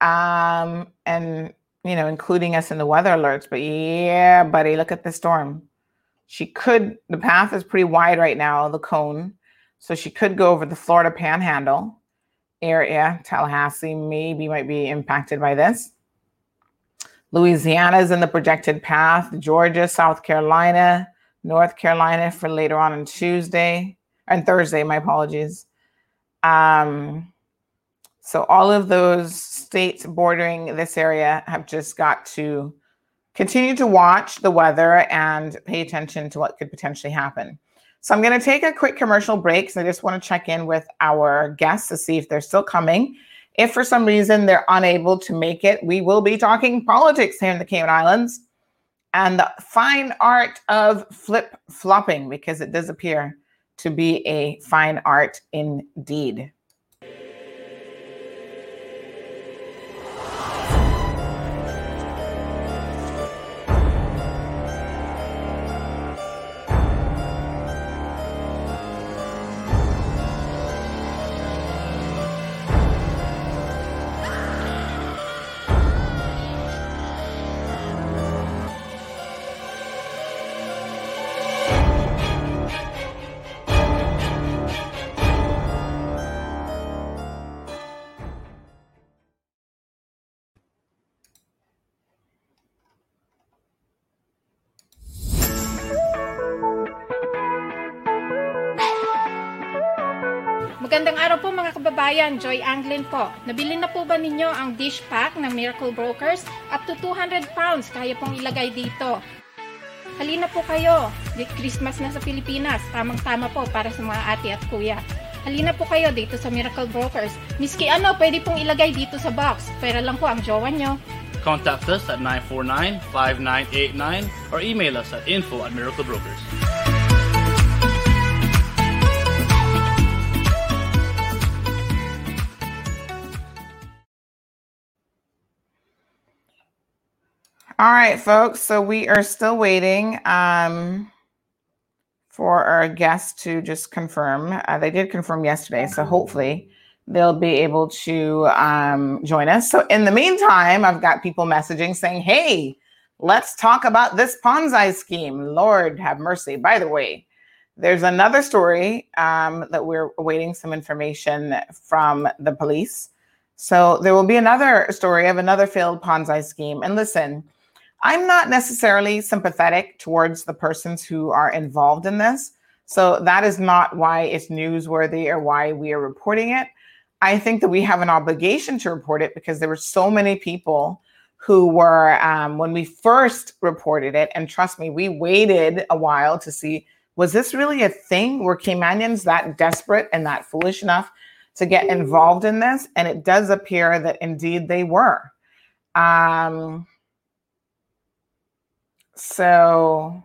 um, and, you know, including us in the weather alerts. But yeah, buddy, look at the storm. She could, the path is pretty wide right now, the cone. So she could go over the Florida panhandle area. Tallahassee maybe might be impacted by this. Louisiana is in the projected path, Georgia, South Carolina, North Carolina for later on on Tuesday and Thursday, my apologies. Um, so all of those states bordering this area have just got to continue to watch the weather and pay attention to what could potentially happen. So I'm going to take a quick commercial break because I just want to check in with our guests to see if they're still coming. If for some reason they're unable to make it, we will be talking politics here in the Cayman Islands and the fine art of flip flopping because it does appear to be a fine art indeed. Kababayan, Joy Anglin po. Nabili na po ba ninyo ang dish pack ng Miracle Brokers? Up to 200 pounds kaya pong ilagay dito. Halina po kayo. Christmas na sa Pilipinas. Tamang-tama po para sa mga ate at kuya. Halina po kayo dito sa Miracle Brokers. Miski ano, pwede pong ilagay dito sa box. Pera lang po ang jowa nyo. Contact us at 949-5989 or email us at info at Miracle All right, folks. So we are still waiting um, for our guests to just confirm. Uh, they did confirm yesterday, so hopefully they'll be able to um, join us. So in the meantime, I've got people messaging saying, "Hey, let's talk about this Ponzi scheme." Lord have mercy. By the way, there's another story um, that we're awaiting some information from the police. So there will be another story of another failed Ponzi scheme. And listen I'm not necessarily sympathetic towards the persons who are involved in this. So that is not why it's newsworthy or why we are reporting it. I think that we have an obligation to report it because there were so many people who were, um, when we first reported it, and trust me, we waited a while to see was this really a thing? Were Caymanians that desperate and that foolish enough to get involved in this? And it does appear that indeed they were. Um, so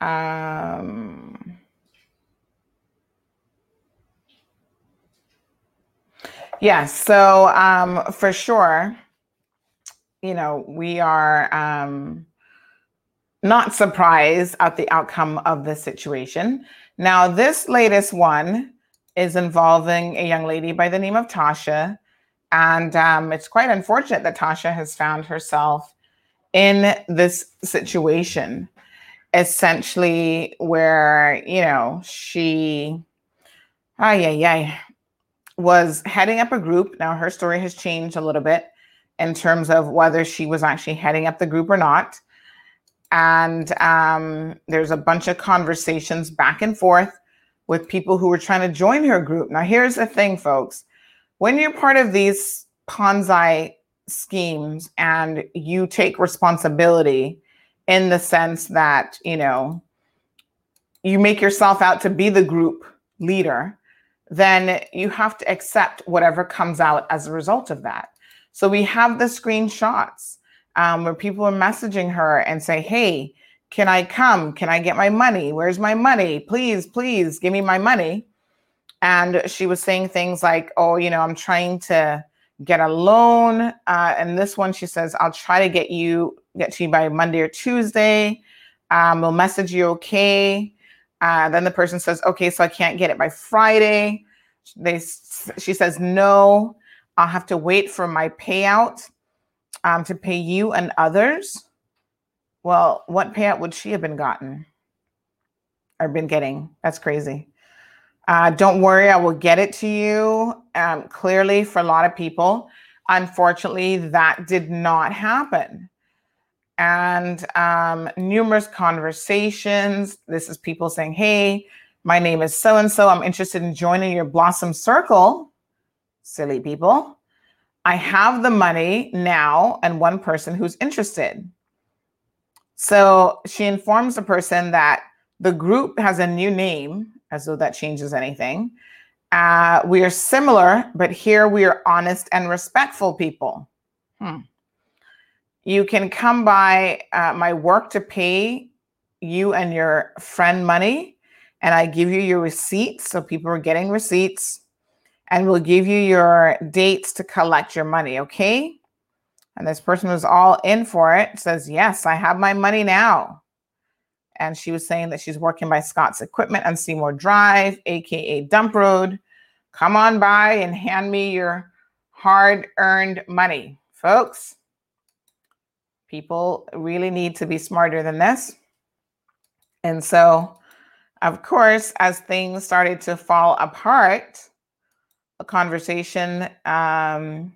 um yeah, so um for sure, you know, we are um not surprised at the outcome of the situation. Now, this latest one is involving a young lady by the name of Tasha and um, it's quite unfortunate that Tasha has found herself in this situation, essentially, where, you know, she, ay, yeah, yeah, was heading up a group. Now, her story has changed a little bit in terms of whether she was actually heading up the group or not. And um, there's a bunch of conversations back and forth with people who were trying to join her group. Now, here's the thing, folks when you're part of these Ponzi schemes and you take responsibility in the sense that, you know, you make yourself out to be the group leader, then you have to accept whatever comes out as a result of that. So we have the screenshots um, where people are messaging her and say, hey, can I come? Can I get my money? Where's my money? Please, please give me my money. And she was saying things like, oh, you know, I'm trying to get a loan. Uh, and this one, she says, I'll try to get you, get to you by Monday or Tuesday. Um, we'll message you okay. Uh, then the person says, okay, so I can't get it by Friday. They, she says, no, I'll have to wait for my payout um, to pay you and others. Well, what payout would she have been gotten or been getting? That's crazy. Uh, don't worry, I will get it to you. Um, clearly, for a lot of people, unfortunately, that did not happen. And um, numerous conversations. This is people saying, Hey, my name is so and so. I'm interested in joining your Blossom Circle. Silly people. I have the money now, and one person who's interested. So she informs the person that the group has a new name as though that changes anything. Uh, we are similar, but here we are honest and respectful people. Hmm. You can come by uh, my work to pay you and your friend money, and I give you your receipts. So people are getting receipts, and we'll give you your dates to collect your money, okay? And this person was all in for it, says, Yes, I have my money now and she was saying that she's working by Scott's Equipment on Seymour Drive, aka Dump Road. Come on by and hand me your hard earned money, folks. People really need to be smarter than this. And so, of course, as things started to fall apart, a conversation. Um,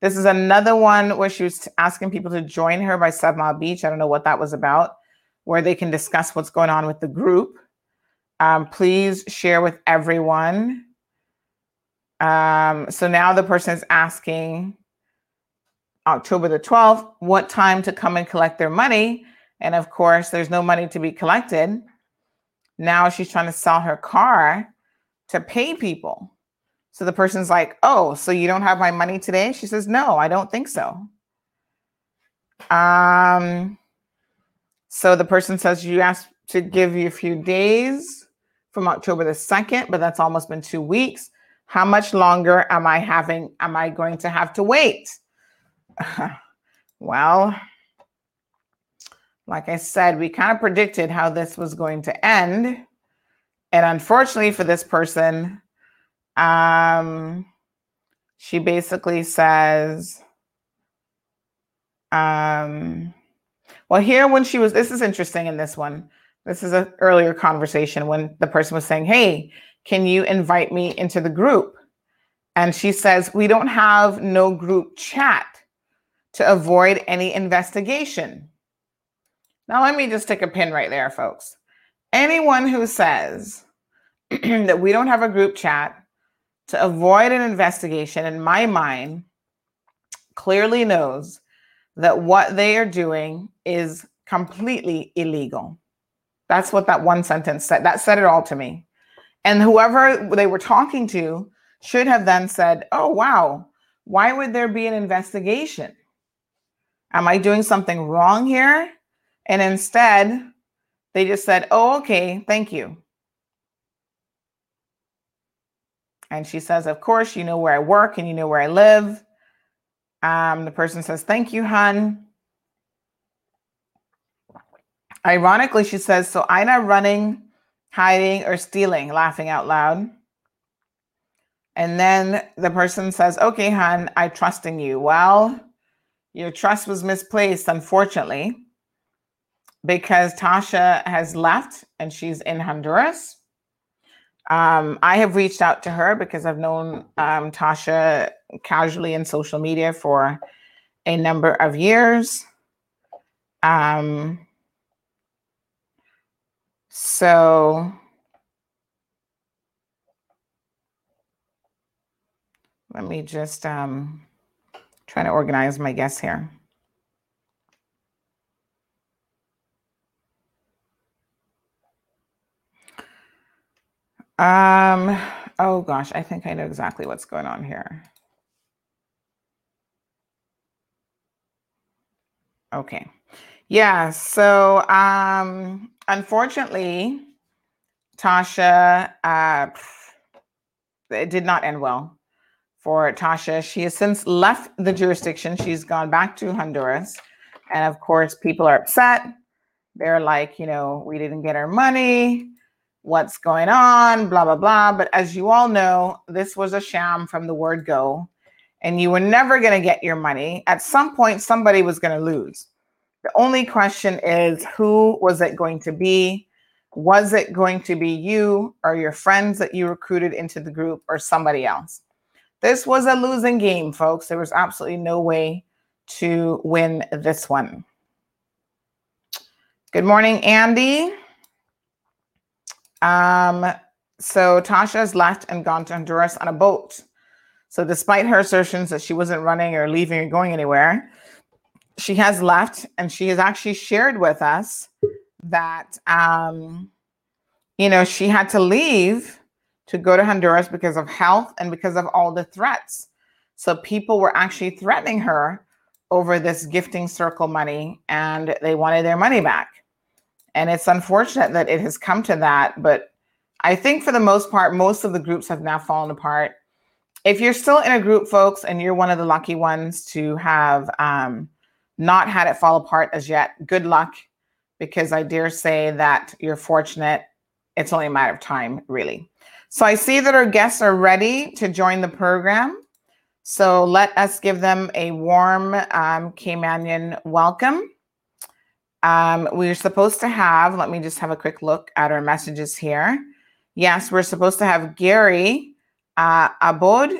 this is another one where she was asking people to join her by Seven Mile Beach. I don't know what that was about where they can discuss what's going on with the group. Um, please share with everyone. Um, so now the person is asking October the 12th, what time to come and collect their money. And of course, there's no money to be collected. Now she's trying to sell her car to pay people. So the person's like, Oh, so you don't have my money today? She says, No, I don't think so. Um, so the person says you asked to give you a few days from October the 2nd, but that's almost been two weeks. How much longer am I having? Am I going to have to wait? well, like I said, we kind of predicted how this was going to end. And unfortunately for this person, um, she basically says, um, well, here when she was, this is interesting in this one. This is an earlier conversation when the person was saying, Hey, can you invite me into the group? And she says, We don't have no group chat to avoid any investigation. Now, let me just stick a pin right there, folks. Anyone who says that we don't have a group chat to avoid an investigation, in my mind, clearly knows that what they are doing is completely illegal. That's what that one sentence said. That said it all to me. And whoever they were talking to should have then said, Oh, wow, why would there be an investigation? Am I doing something wrong here? And instead, They just said, Oh, okay, thank you. And she says, Of course, you know where I work and you know where I live. Um, the person says, Thank you, hun. Ironically, she says, So I'm not running, hiding, or stealing, laughing out loud. And then the person says, Okay, hun, I trust in you. Well, your trust was misplaced, unfortunately, because Tasha has left and she's in Honduras. Um, I have reached out to her because I've known um, Tasha casually in social media for a number of years. Um, so let me just um, try to organize my guests here. Um, oh gosh, I think I know exactly what's going on here. Okay. Yeah, so um unfortunately, Tasha uh it did not end well for Tasha. She has since left the jurisdiction. She's gone back to Honduras. And of course, people are upset. They're like, you know, we didn't get our money what's going on, blah, blah, blah. But as you all know, this was a sham from the word go, and you were never going to get your money. At some point, somebody was going to lose. The only question is who was it going to be? Was it going to be you or your friends that you recruited into the group or somebody else? This was a losing game, folks. There was absolutely no way to win this one. Good morning, Andy. Um, so Tasha has left and gone to Honduras on a boat. So despite her assertions that she wasn't running or leaving or going anywhere, she has left and she has actually shared with us that um, you know she had to leave to go to Honduras because of health and because of all the threats. So people were actually threatening her over this gifting circle money and they wanted their money back. And it's unfortunate that it has come to that. But I think for the most part, most of the groups have now fallen apart. If you're still in a group, folks, and you're one of the lucky ones to have um, not had it fall apart as yet, good luck, because I dare say that you're fortunate. It's only a matter of time, really. So I see that our guests are ready to join the program. So let us give them a warm um, Caymanian welcome. Um, we're supposed to have, let me just have a quick look at our messages here. Yes, we're supposed to have Gary uh, Aboud.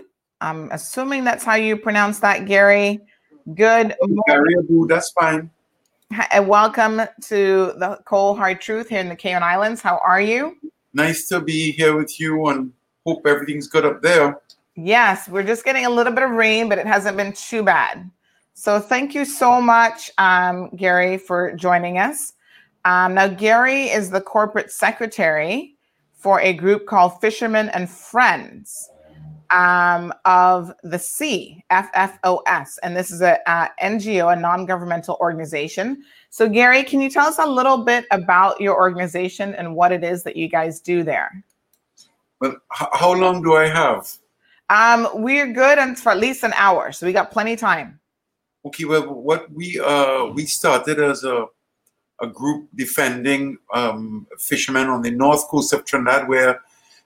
I'm assuming that's how you pronounce that, Gary. Good Gary Aboud, that's fine. And welcome to the Cold Hard Truth here in the Cayman Islands. How are you? Nice to be here with you and hope everything's good up there. Yes, we're just getting a little bit of rain, but it hasn't been too bad. So thank you so much, um, Gary, for joining us. Um, now, Gary is the corporate secretary for a group called Fishermen and Friends um, of the Sea, FFOS. And this is a, NGO, a non governmental organization. So, Gary, can you tell us a little bit about your organization and what it is that you guys do there? Well, h- how long do I have? Um, we're good and for at least an hour, so we got plenty of time. Okay, well, what we uh, we started as a a group defending um, fishermen on the north coast of Trinidad, where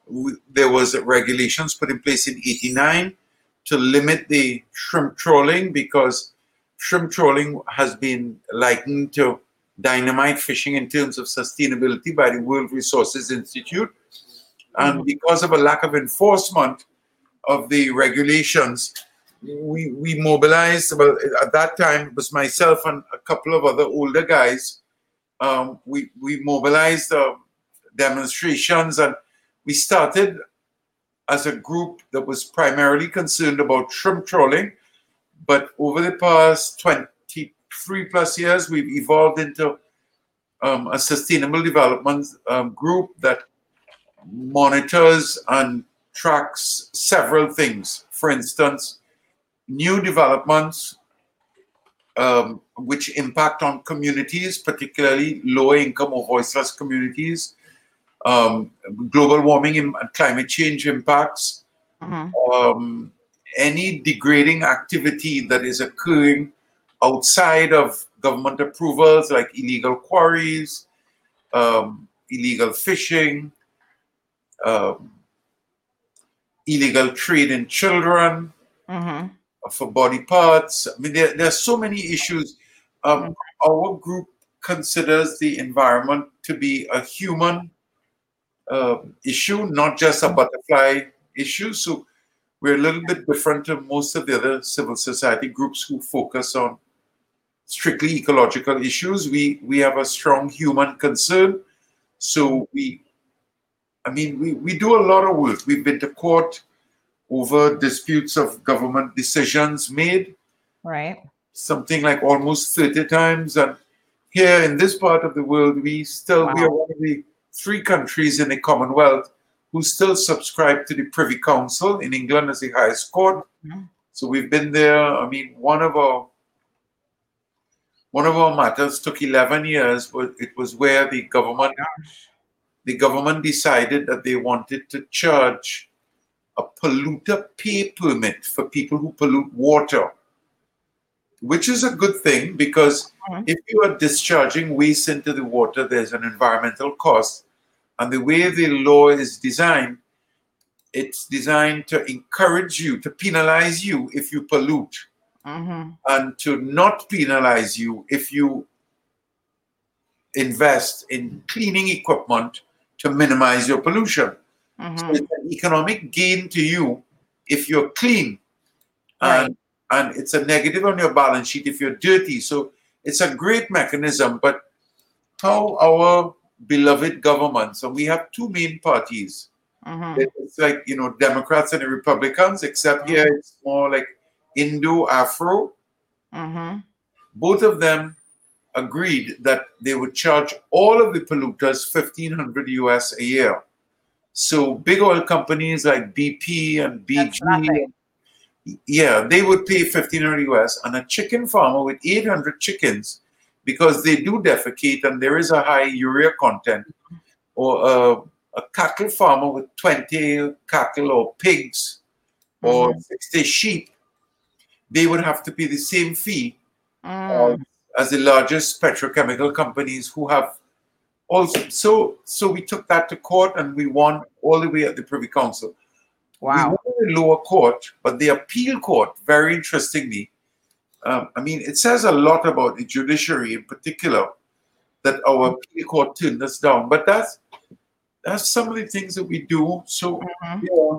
we, there was regulations put in place in '89 to limit the shrimp trawling because shrimp trawling has been likened to dynamite fishing in terms of sustainability by the World Resources Institute, and because of a lack of enforcement of the regulations we we mobilized about at that time it was myself and a couple of other older guys um, we we mobilized uh, demonstrations and we started as a group that was primarily concerned about shrimp trawling but over the past 23 plus years we've evolved into um, a sustainable development um, group that monitors and tracks several things. For instance new developments um, which impact on communities, particularly lower income or voiceless communities, um, global warming and climate change impacts, um, any degrading activity that is occurring outside of government approvals, like illegal quarries, um, illegal fishing, um, illegal trade in children. Mm-hmm. For body parts. I mean, there, there are so many issues. Um, Our group considers the environment to be a human uh, issue, not just a butterfly issue. So we're a little bit different to most of the other civil society groups who focus on strictly ecological issues. We we have a strong human concern. So we, I mean, we, we do a lot of work. We've been to court over disputes of government decisions made, Right. something like almost 30 times. And here in this part of the world, we still we are one of the three countries in the Commonwealth who still subscribe to the Privy Council in England as the highest court. Mm-hmm. So we've been there. I mean, one of our one of our matters took 11 years, but it was where the government the government decided that they wanted to charge a polluter pay permit for people who pollute water, which is a good thing because if you are discharging waste into the water, there's an environmental cost. And the way the law is designed, it's designed to encourage you, to penalize you if you pollute, Mm-hmm. and to not penalize you if you invest in cleaning equipment to minimize your pollution. So it's an economic gain to you if you're clean, and and it's a negative on your balance sheet if you're dirty. So it's a great mechanism. But how our beloved governments, and we have two main parties. Mm-hmm. It's like you know Democrats and the Republicans, except here it's more like Indo Afro. Mm-hmm. Both of them agreed that they would charge all of the polluters fifteen hundred US a year. So big oil companies like BP and BG, yeah, they would pay fifteen hundred US, and a chicken farmer with eight hundred chickens, because they do defecate and there is a high urea content, or uh, a cattle farmer with twenty cattle or pigs, or Mhm. sixty sheep, they would have to pay the same fee Mm. as the largest petrochemical companies who have also so so we took that to court and we won all the way at the privy council Wow. we won the lower court but the appeal court very interestingly um, i mean it says a lot about the judiciary in particular that our appeal court turned us down but that's that's some of the things that we do so yeah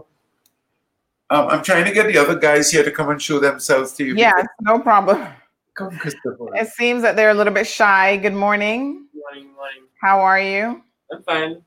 um, i'm trying to get the other guys here to come and show themselves to you Yes, no problem. come christopher It seems that they're a little bit shy. Good morning. Morning, morning. How are you? I'm fine.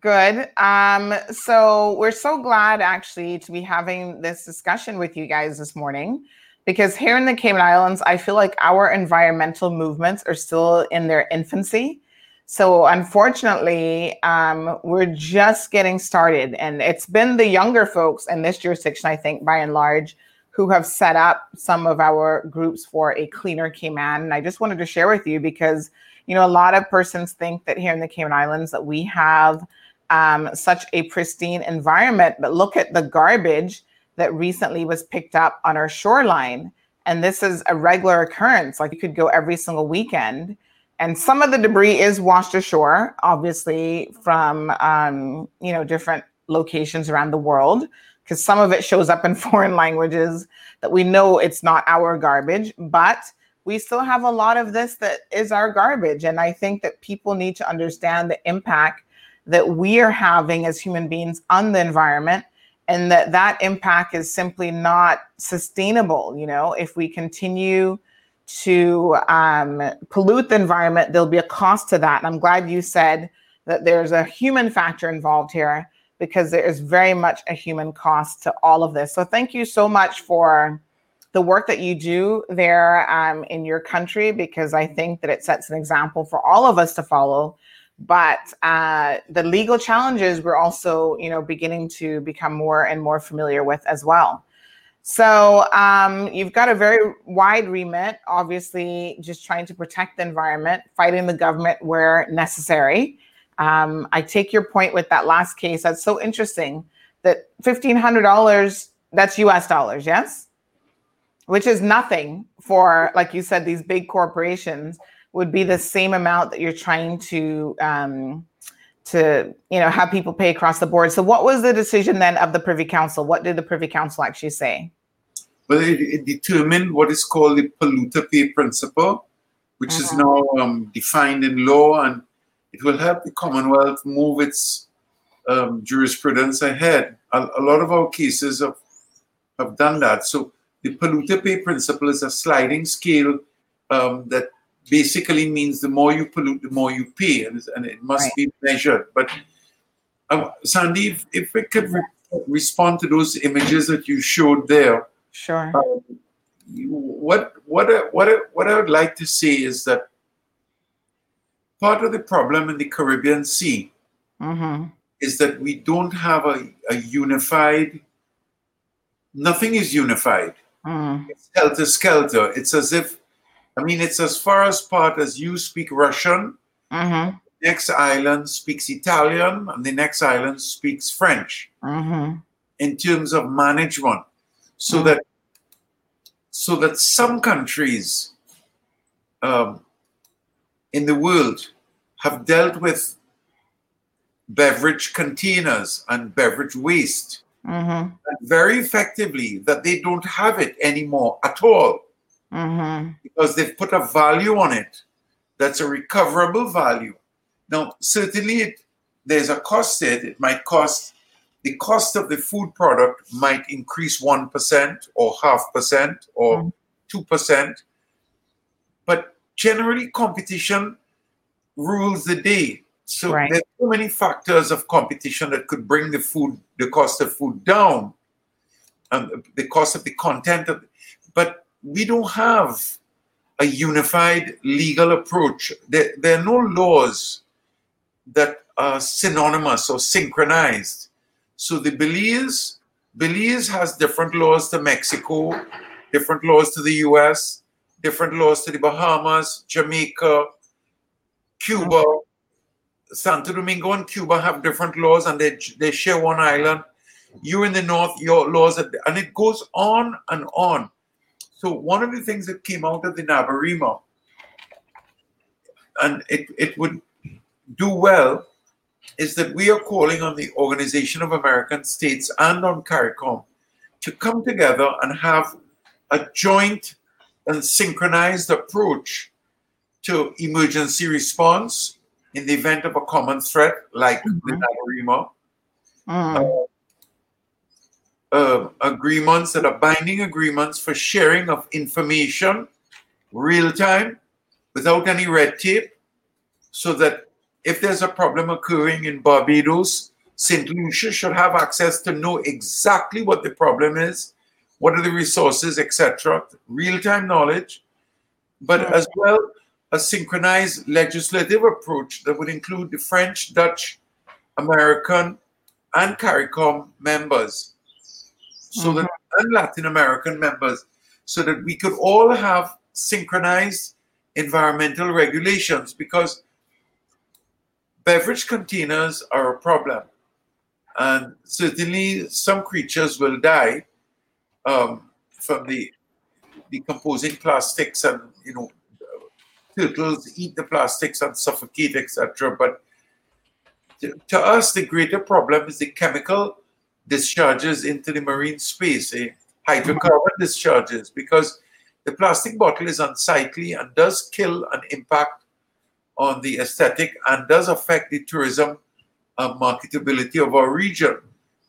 Good. Um, so we're so glad actually to be having this discussion with you guys this morning because here in the Cayman Islands, I feel like our environmental movements are still in their infancy. So unfortunately, um, we're just getting started, and it's been the younger folks in this jurisdiction, I think, by and large, who have set up some of our groups for a cleaner Cayman. And I just wanted to share with you because you know a lot of persons think that here in the Cayman Islands that we have um, such a pristine environment, but look at the garbage that recently was picked up on our shoreline. And this is a regular occurrence. Like you could go every single weekend. And some of the debris is washed ashore, obviously, from um, you know different locations around the world, because some of it shows up in foreign languages that we know it's not our garbage, but we still have a lot of this that is our garbage. And I think that people need to understand the impact that we are having as human beings on the environment and that that impact is simply not sustainable. You know if we continue to um, pollute the environment there'll be a cost to that. And i'm glad you said that there's a human factor involved here because there is very much a human cost to all of this. So thank you so much for the work that you do there um, in your country because i think that it sets an example for all of us to follow but uh, the legal challenges we're also you know beginning to become more and more familiar with as well So um, you've got a very wide remit, obviously, just trying to protect the environment, fighting the government where necessary. Um, I take your point with that last case. That's so interesting that $1,500, that's US dollars, yes? Which is nothing for, like you said, these big corporations would be the same amount that you're trying to um, to you know have people pay across the board. So what was the decision then of the Privy Council? What did the Privy Council actually say? Well, it, it determined what is called the polluter pay principle, which is Mhm. now um, defined in law, and it will help the Commonwealth move its um, jurisprudence ahead. A, a lot of our cases have, have done that. So the polluter pay principle is a sliding scale um, that basically means the more you pollute, the more you pay, and, and it must Right. be measured. But uh, Sandy, if, if we could re- respond to those images that you showed there, Sure. um, what what I, what I, what I would like to say is that part of the problem in the Caribbean Sea Mm-hmm. is that we don't have a, a unified. Nothing is unified. Mm. It's helter skelter. It's as if, I mean, it's as far as part as you speak Russian, Mm-hmm. next island speaks Italian, and the next island speaks French. Mm-hmm. in terms of management so Mm. that so that some countries um, in the world have dealt with beverage containers and beverage waste Mm-hmm. very effectively that they don't have it anymore at all Mm-hmm. because they've put a value on it that's a recoverable value. Now, certainly, it, there's a cost to it. It might cost the cost of the food product might increase one percent or half percent or two percent, but generally, competition rules the day. So Right. there's so many factors of competition that could bring the food, the cost of food down, and the cost of the content of. But we don't have a unified legal approach. There, there are no laws that are synonymous or synchronized. So the Belize, Belize has different laws to Mexico, different laws to the US, different laws to the Bahamas, Jamaica, Cuba. Santo Domingo and Cuba have different laws and they, they share one island. You in the north, your laws, are, and it goes on and on. So one of the things that came out of the Nabarima, and it, it would do well, is that we are calling on the Organization of American States and on CARICOM to come together and have a joint and synchronized approach to emergency response in the event of a common threat like the Nabarima. Mm. uh, agreements that are binding agreements for sharing of information real time without any red tape so that if there's a problem occurring in Barbados, St. Lucia should have access to know exactly what the problem is, what are the resources, etc. Real time knowledge, but as well a synchronized legislative approach that would include the French, Dutch, American, and CARICOM members. So that and Latin American members, so that we could all have synchronized environmental regulations because beverage containers are a problem. And certainly some creatures will die um, from the decomposing plastics and, you know, turtles eat the plastics and suffocate, etc. But to, to us, the greater problem is the chemical discharges into the marine space, eh? hydrocarbon discharges, because the plastic bottle is unsightly and does kill and impact on the aesthetic and does affect the tourism uh, marketability of our region.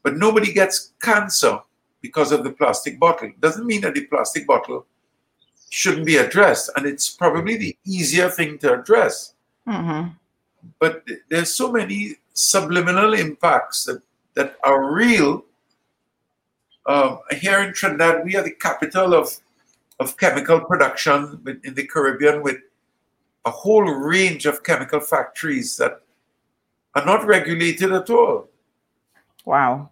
But nobody gets cancer because of the plastic bottle. Doesn't mean that the plastic bottle shouldn't be addressed, and it's probably the easier thing to address. Mm-hmm. But there's so many subliminal impacts that, that are real. Um, here in Trinidad, we are the capital of, of chemical production in the Caribbean with a whole range of chemical factories that are not regulated at all. Wow.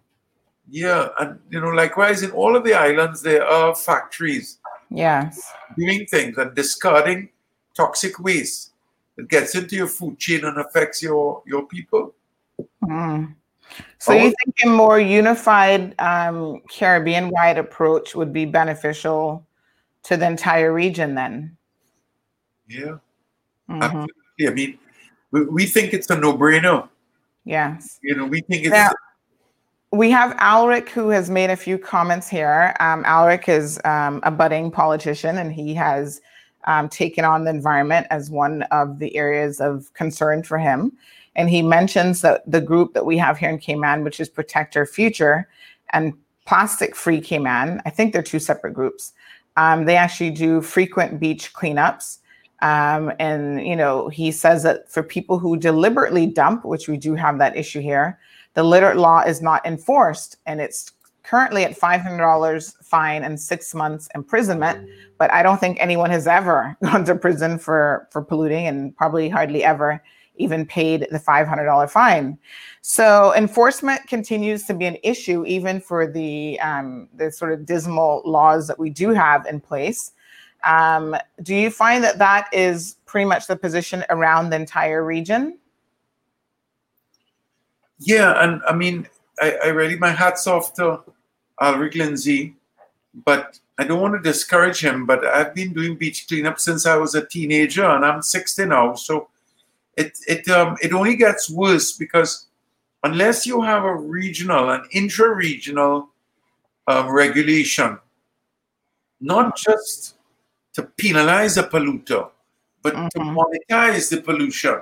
Yeah, and you know, likewise in all of the islands there are factories Yes. doing things and discarding toxic waste that gets into your food chain and affects your your people. Mm. So you think a more unified um, Caribbean-wide approach would be beneficial to the entire region then? Yeah, Mhm. absolutely. I mean, we, we think it's a no-brainer. Yes. You know, we think it's Now, we have Alric who has made a few comments here. Um, Alric is um, a budding politician and he has um, taken on the environment as one of the areas of concern for him. And he mentions that the group that we have here in Cayman, which is Protect Our Future and Plastic Free Cayman, I think they're two separate groups. Um, they actually do frequent beach cleanups. Um, and, you know, he says that for people who deliberately dump, which we do have that issue here, the litter law is not enforced and it's currently at $500 fine and six months imprisonment but i don't think anyone has ever gone to prison for for polluting and probably hardly ever even paid the $500 fine. So enforcement continues to be an issue even for the um, the sort of dismal laws that we do have in place. Um, do you find that that is pretty much the position around the entire region Yeah, and I mean, I, I really my hats off to Alric Lindsay, but I don't want to discourage him. But I've been doing beach cleanup since I was a teenager, and I'm 60 now. So it it um it only gets worse because unless you have a regional and intra-regional um, regulation, not just to penalize a polluter, but to monetize the pollution,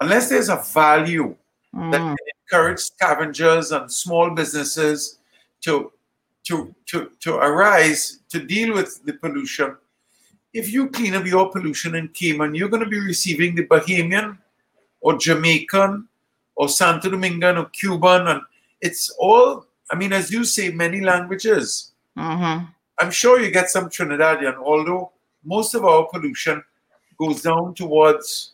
unless there's a value that can encourage scavengers and small businesses to to to to arise to deal with the pollution. If you clean up your pollution in Cayman, you're going to be receiving the Bahamian or Jamaican or Santo Domingan or Cuban, and it's all. I mean, as you say, many languages. Mm-hmm. I'm sure you get some Trinidadian, although most of our pollution goes down towards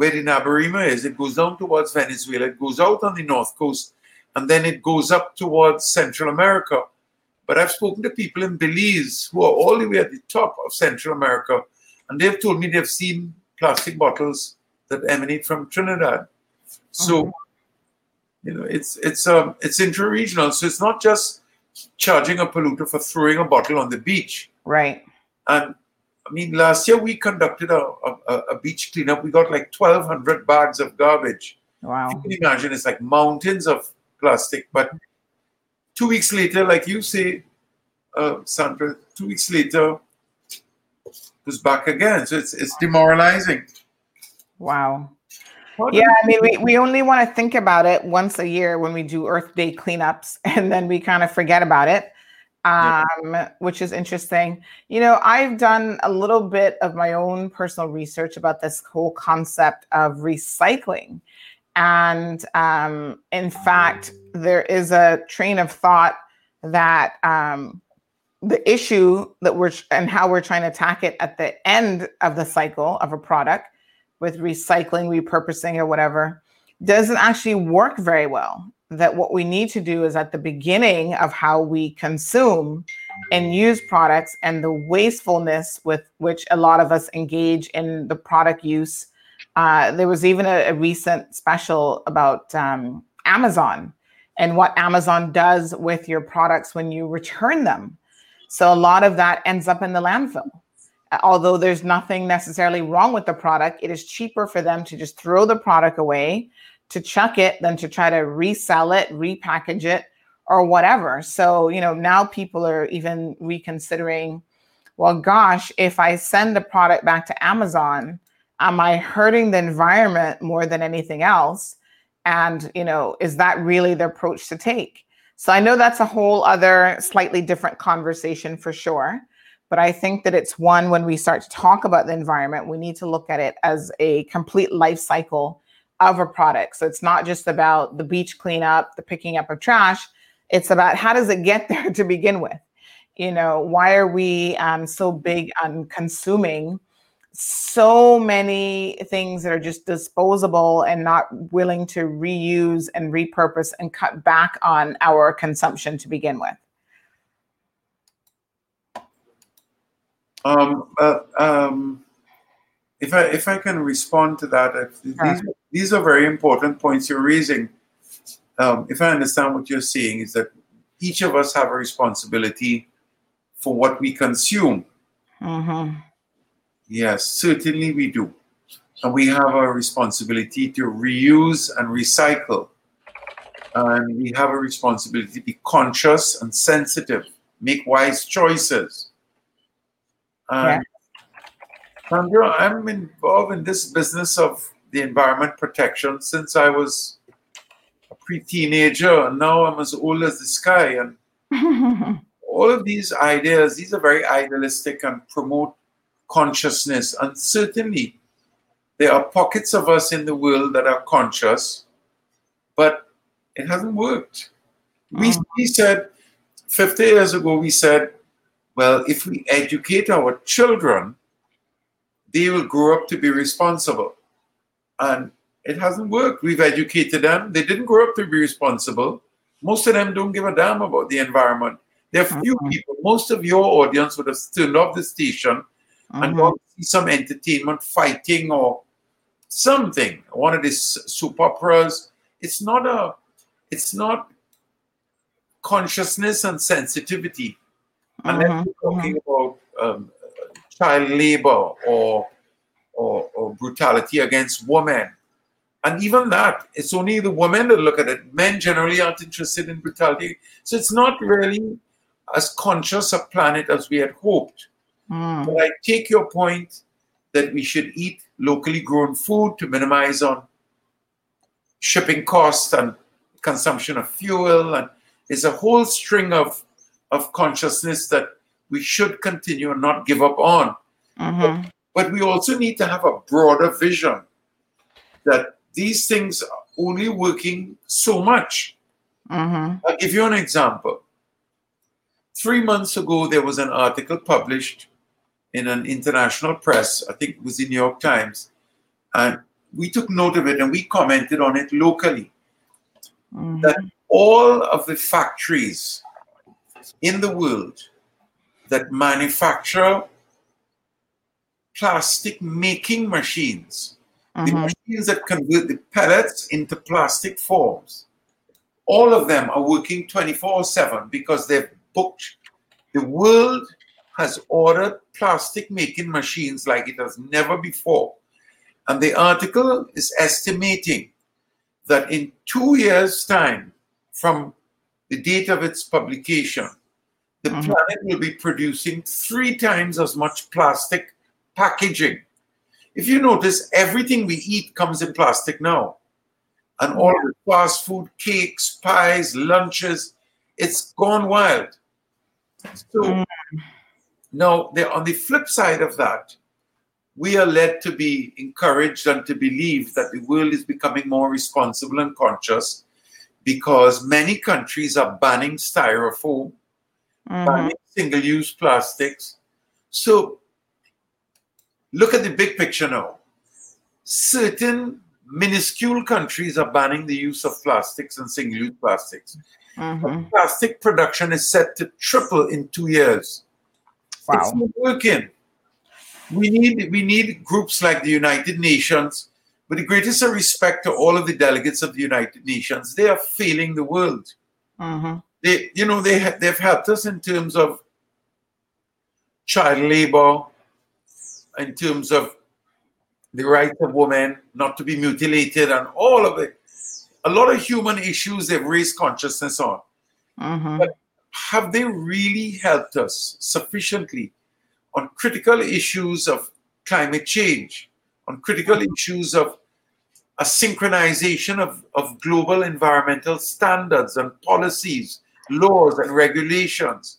where the Nabarima is. It goes down towards Venezuela. It goes out on the north coast, and then it goes up towards Central America. But I've spoken to people in Belize who are all the way at the top of Central America, and they've told me they've seen plastic bottles that emanate from Trinidad. So, you know, it's it's um it's intra-regional. So it's not just charging a polluter for throwing a bottle on the beach. Right. And I mean, last year we conducted a, a, a beach cleanup. We got like 1,200 bags of garbage. Wow. You can imagine it's like mountains of plastic. But two weeks later, like you say, uh, Sandra, two weeks later, it was back again. So it's, it's demoralizing. Wow. Yeah, I mean, we, we only want to think about it once a year when we do Earth Day cleanups, and then we kind of forget about it, um, which is interesting. You know, I've done a little bit of my own personal research about this whole concept of recycling. And um, in fact, there is a train of thought that um, the issue that we're and how we're trying to attack it at the end of the cycle of a product with recycling, repurposing, or whatever, doesn't actually work very well. That what we need to do is at the beginning of how we consume and use products and the wastefulness with which a lot of us engage in the product use. Uh, there was even a, a recent special about um, Amazon and what Amazon does with your products when you return them. So a lot of that ends up in the landfill although there's nothing necessarily wrong with the product, it is cheaper for them to just throw the product away, to chuck it, than to try to resell it, repackage it, or whatever. So, you know, now people are even reconsidering well, gosh, if I send the product back to Amazon, am I hurting the environment more than anything else? And, you know, is that really the approach to take? So I know that's a whole other slightly different conversation for sure. But I think that it's one when we start to talk about the environment, we need to look at it as a complete life cycle of a product. So it's not just about the beach cleanup, the picking up of trash. It's about how does it get there to begin with? You know, why are we um, so big on consuming so many things that are just disposable and not willing to reuse and repurpose and cut back on our consumption to begin with. Um, uh, um, if I if I can respond to that, if these these are very important points you're raising. Um, if I understand what you're saying, is that each of us have a responsibility for what we consume. Mm-hmm. Yes, certainly we do. And we have a responsibility to reuse and recycle. And we have a responsibility to be conscious and sensitive, make wise choices. And Sandra, I'm involved in this business of the environment protection since I was a pre-teenager, and now I'm as old as the sky. And all of these ideas, these are very idealistic and promote consciousness. And certainly, there are pockets of us in the world that are conscious, but it hasn't worked. We, oh. we said 50 years ago, we said, well, if we educate our children, they will grow up to be responsible. And it hasn't worked. We've educated them. They didn't grow up to be responsible. Most of them don't give a damn about the environment. There are few mm-hmm. people. Most of your audience would have turned off the station and mm-hmm. gone to see some entertainment, fighting or something. One of these soap operas. It's not a. It's not consciousness and sensitivity. Unless mm-hmm. we're talking about um, child labor or, or or brutality against women. And even that, it's only the women that look at it. Men generally aren't interested in brutality. So it's not really as conscious a planet as we had hoped. Hmm. But I take your point that we should eat locally grown food to minimize on shipping costs and consumption of fuel. And there's a whole string of, of consciousness that we should continue and not give up on. But, but we also need to have a broader vision that these things are only working so much. Mm-hmm. I'll give you an example. Three months ago, there was an article published in an international press, I think it was the New York Times, and we took note of it and we commented on it locally. Mm-hmm. That all of the factories in the world that manufacture plastic making machines, the mm-hmm. machines that convert the pellets into plastic forms, all of them are working 24 7 because they've booked. The world has ordered plastic making machines like it has never before. And the article is estimating that in two years' time, from the date of its publication, the uh-huh. planet will be producing three times as much plastic packaging. If you notice, everything we eat comes in plastic now. And all the fast food, cakes, pies, lunches, it's gone wild. So mm. now, on the flip side of that, we are led to be encouraged and to believe that the world is becoming more responsible and conscious because many countries are banning styrofoam, banning mm-hmm. single use plastics. So, look at the big picture now. Certain minuscule countries are banning the use of plastics and single use plastics. Mm-hmm. But Plastic production is set to triple in two years. It's not working. We need we need groups like the United Nations. With the greatest of respect to all of the delegates of the United Nations, they are failing the world. Mm-hmm. They, you know, they they've helped us in terms of child labor, in terms of the right of women not to be mutilated, and all of it. A lot of human issues they've raised consciousness on. Mm-hmm. But have they really helped us sufficiently on critical issues of climate change, on critical mm-hmm. issues of a synchronization of, of global environmental standards and policies, laws and regulations,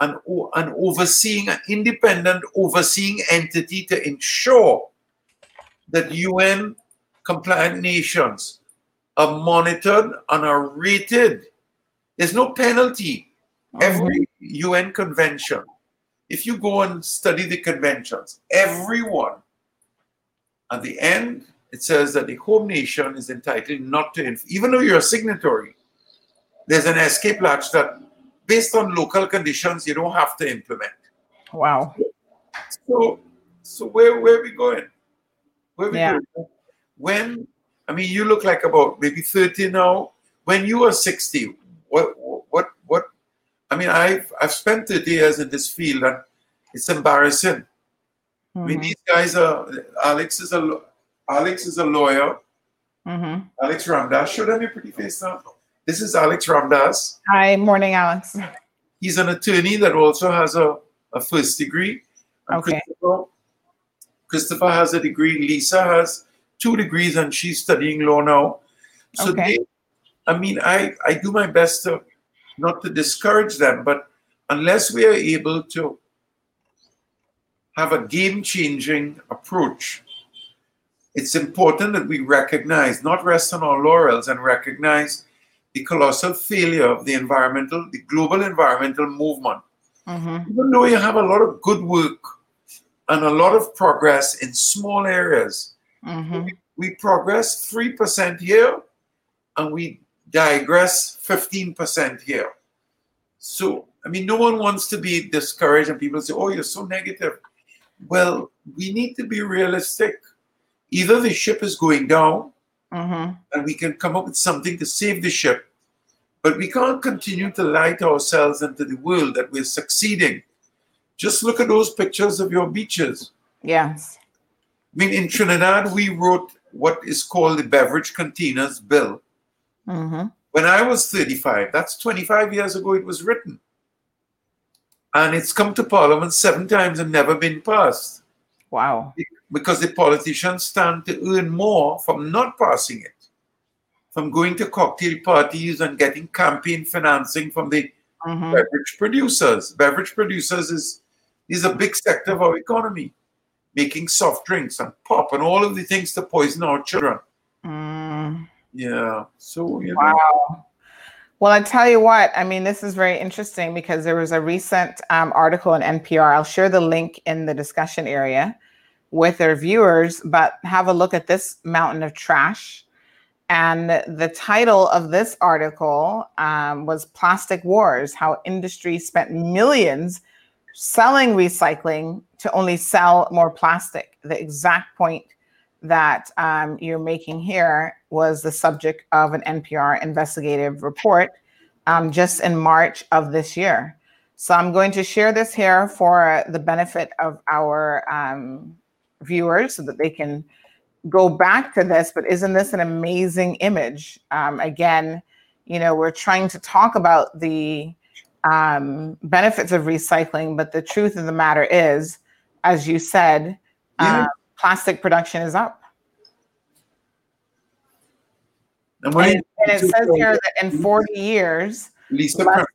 and, and overseeing an independent overseeing entity to ensure that UN compliant nations are monitored and are rated. There's no penalty mm-hmm. every UN convention, if you go and study the conventions, everyone At the end, it says that the home nation is entitled not to, even though you're a signatory, there's an escape latch that, based on local conditions, you don't have to implement. Wow. So, so where where are we going? Where are we Yeah. going? When I mean, you look like about maybe thirty now. When you are sixty, what what what? I mean, I've I've spent thirty years in this field, and it's embarrassing. I mean, Mhm. these guys are. Alex is a Alex is a lawyer. Mhm. Alex Ramdas. Show them your pretty face now. This is Alex Ramdas. Hi, morning, Alex. He's an attorney that also has a, a first degree. And Okay. Christopher, Christopher has a degree. Lisa has two degrees and she's studying law now. So Okay. they, I mean, I, I do my best to not to discourage them, but unless we are able to have a game changing approach, it's important that we recognize, not rest on our laurels, and recognize the colossal failure of the environmental, the global environmental movement. Mhm. Even though you have a lot of good work and a lot of progress in small areas, Mhm. we progress 3% here and we digress 15% here. So, I mean, no one wants to be discouraged, and people say, Oh, you're so negative. Well, we need to be realistic. Either the ship is going down Mhm. and we can come up with something to save the ship, but we can't continue to lie to ourselves and to the world that we're succeeding. Just look at those pictures of your beaches. Yes. I mean, in Trinidad, we wrote what is called the Beverage Containers Bill. Mhm. When I was 35, that's 25 years ago, it was written. And it's come to Parliament seven times and never been passed. Wow. Because the politicians stand to earn more from not passing it, from going to cocktail parties and getting campaign financing from the Mhm. beverage producers. Beverage producers is, is a big sector of our economy, making soft drinks and pop and all of the things to poison our children. Mm. Yeah. So, you know. Wow. Well, I tell you what, I mean, this is very interesting because there was a recent um, article in NPR. I'll share the link in the discussion area with their viewers, but have a look at this mountain of trash. And the title of this article um, was Plastic Wars How Industry Spent Millions Selling Recycling to Only Sell More Plastic. The exact point that um, you're making here was the subject of an NPR investigative report um, just in March of this year. So I'm going to share this here for the benefit of our um, viewers so that they can go back to this. But isn't this an amazing image? Um, again, you know, we're trying to talk about the um, benefits of recycling, but the truth of the matter is, as you said, Yeah. uh, plastic production is up. And And, and it says here that in 40 years, Lisa, less-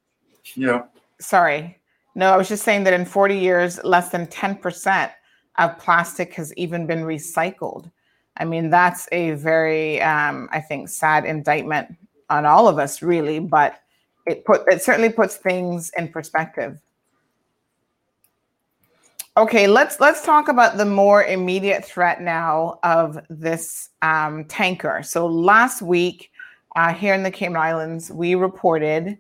yeah. sorry, no, I was just saying that in 40 years, less than 10% of plastic has even been recycled. I mean, that's a very, um, I think, sad indictment on all of us, really, but it put it certainly puts things in perspective. Okay, let's let's talk about the more immediate threat now of this um, tanker. So last week, uh, here in the Cayman Islands, we reported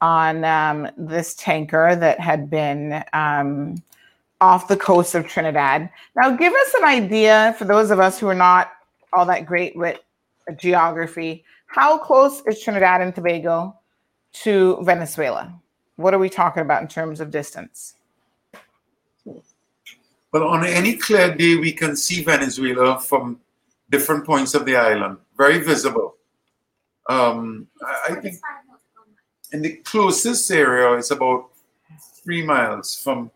on um, this tanker that had been um, off the coast of Trinidad. Now, give us an idea for those of us who are not all that great with geography. How close is Trinidad and Tobago to Venezuela? What are we talking about in terms of distance? Well, on any clear day, we can see Venezuela from different points of the island, very visible. Um, I, think in the closest area is about three miles from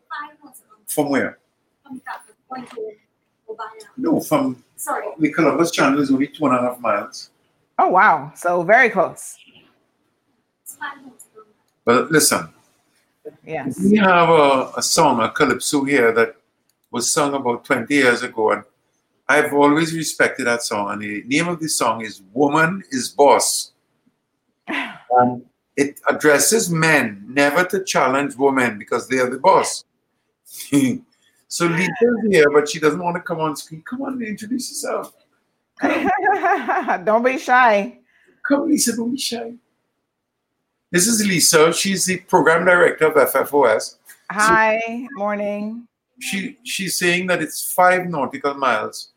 from where? No, from Sorry. the Columbus Channel is only two and a half miles. Oh, wow. So very close. But listen, Yes. we have a, a song, a calypso here that was sung about 20 years ago, and I've always respected that song. And the name of the song is Woman is Boss. And it addresses men never to challenge women because they are the boss. So Lisa's here, but she doesn't want to come on screen. Come on, introduce yourself. Don't be shy. Come, Lisa, don't be shy. This is Lisa. She's the program director of FFOS. Hi, morning. She she's saying that it's five nautical miles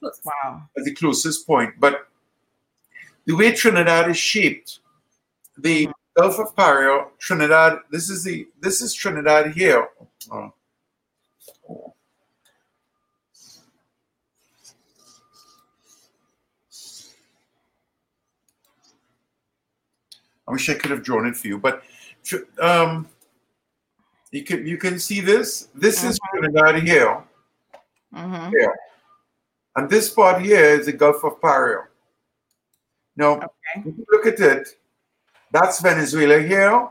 Wow. at the closest point. But the way Trinidad is shaped, the mm-hmm. Gulf of Paria, Trinidad. This is the this is Trinidad here. Oh. I wish I could have drawn it for you, but um, you can you can see this. This is Trinidad here, Mhm. here, and this part here is the Gulf of Paria. Now, if you look at it, that's Venezuela here,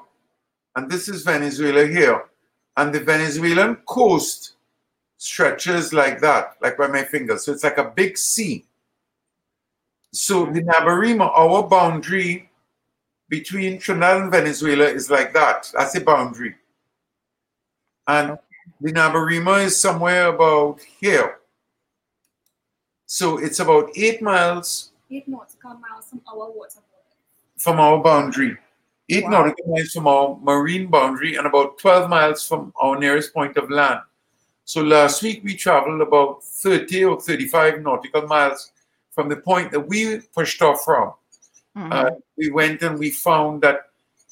and this is Venezuela here, and the Venezuelan coast stretches like that, like by my finger. So it's like a big sea. So the Nabarima, our boundary between Trinidad and Venezuela is like that. That's the boundary. And the Nabarima is somewhere about here. So it's about eight miles Eight nautical miles from our water from our boundary, eight Wow. nautical miles from our marine boundary, and about 12 miles from our nearest point of land. So last week we traveled about 30 or 35 nautical miles from the point that we pushed off from. Uh, mm-hmm. we went and we found that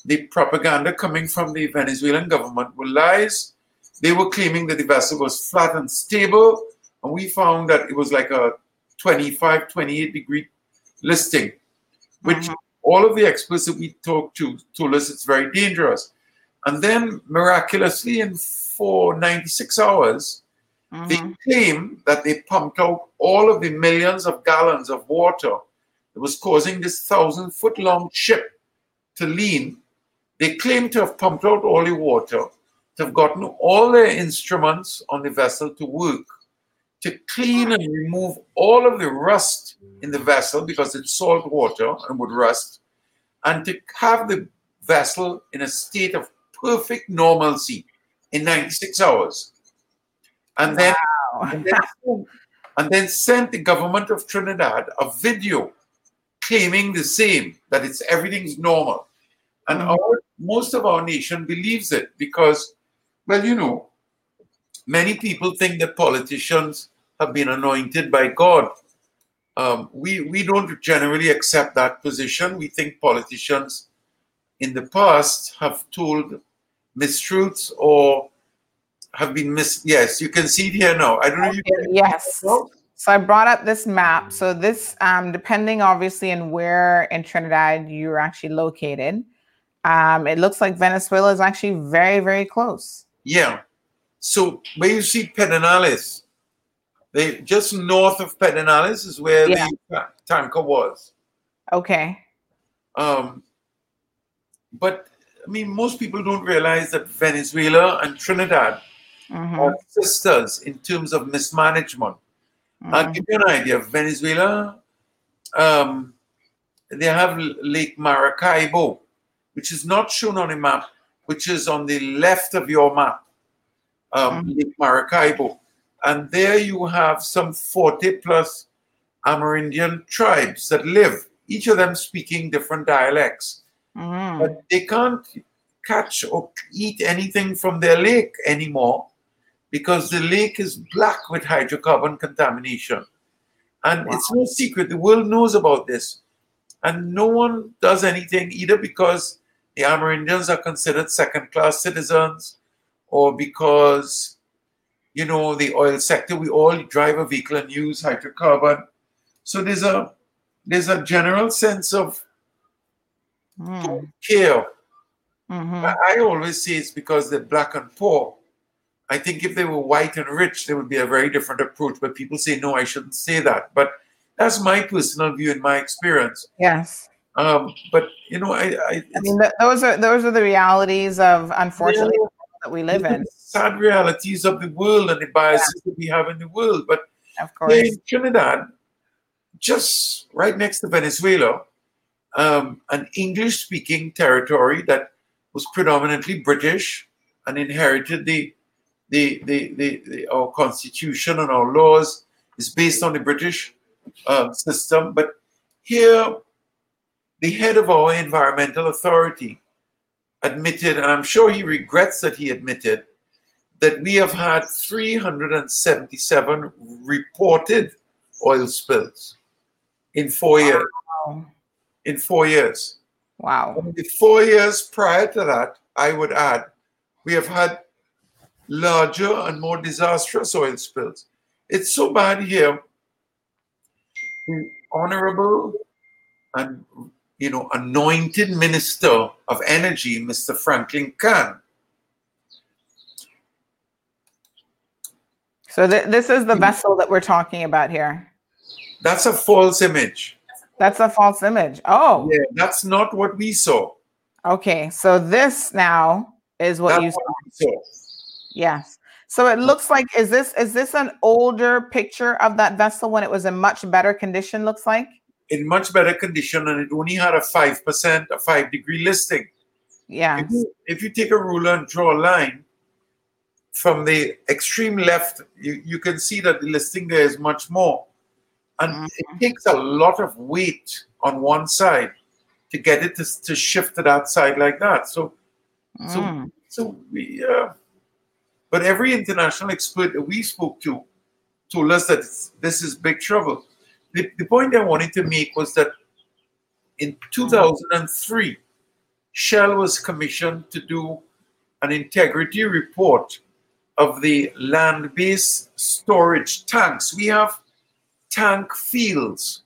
the propaganda coming from the Venezuelan government were lies. They were claiming that the vessel was flat and stable, and we found that it was like a 25, 28 degree listing, which mm-hmm. all of the experts that we talked to told us it's very dangerous. And then miraculously, in for 96 hours, they mm-hmm. claim that they pumped out all of the millions of gallons of water that was causing this thousand foot long ship to lean. They claim to have pumped out all the water, to have gotten all their instruments on the vessel to work, to clean and remove all of the rust in the vessel because it's salt water and would rust, and to have the vessel in a state of perfect normalcy in 96 hours. And then, and then, and then sent the government of Trinidad a video claiming the same that it's everything's normal. And our, most of our nation believes it because, well, you know, many people think that politicians have been anointed by God. Um, we we don't generally accept that position. We think politicians in the past have told mistruths or have been mis. Yes, you can see it here now. I don't know if you can. Yes. So I brought up this map. So this, um, depending obviously on where in Trinidad you're actually located, um, it looks like Venezuela is actually very, very close. Yeah. So where you see Pedernales, they just north of Pedernales is where Yeah. the ta- tanker was. Okay. Um, but I mean, most people don't realize that Venezuela and Trinidad Mhm. are sisters in terms of mismanagement. I'll give you an idea. Of Venezuela, um, they have Lake Maracaibo, which is not shown on a map, which is on the left of your map, um, Lake Maracaibo. And there you have some 40 plus Amerindian tribes that live, each of them speaking different dialects. Mm. But they can't catch or eat anything from their lake anymore because the lake is black with hydrocarbon contamination. And it's no secret, the world knows about this. And no one does anything either because the Amerindians are considered second class citizens or because, you know, the oil sector, we all drive a vehicle and use hydrocarbon. So there's a there's a general sense of Mm. care. Mhm. I I always say it's because they're black and poor. I think if they were white and rich, there would be a very different approach. But people say, no, I shouldn't say that. But that's my personal view and my experience. Yes. Um, but you know, I, I, I mean, th- those are those are the realities of unfortunately Yeah. the world that we live in. sad realities of the world and the biases that we have in the world. But Of course. in Trinidad, just right next to Venezuela, um, an English speaking territory that was predominantly British and inherited the the, the, the, the our constitution and our laws is based on the British uh, system. But here, the head of our environmental authority admitted, and I'm sure he regrets that he admitted, that we have had 377 reported oil spills in four years. In four years. Wow. In the four years prior to that, I would add, we have had larger and more disastrous oil spills. It's so bad here. The honorable and you know anointed minister of energy, Mr. Franklin Khan, So th- this is the hmm. vessel that we're talking about here. that's a false image. That's a false image. Oh, Yeah, that's not what we saw. okay. So this now is what That's you saw. what saw. Yes. So it looks like is this is this an older picture of that vessel when it was in much better condition? Looks like. In much better condition, and it only had a five percent, a five degree listing. Yeah. If you, if you take a ruler and draw a line from the extreme left, you, you can see that the listing there is much more. And it takes a lot of weight on one side to get it to, to shift to that side like that. So, so, Mm. so we, uh, but every international expert that we spoke to told us that this is big trouble. The, the point I wanted to make was that in 2003, Shell was commissioned to do an integrity report of the land based storage tanks. We have tank fields.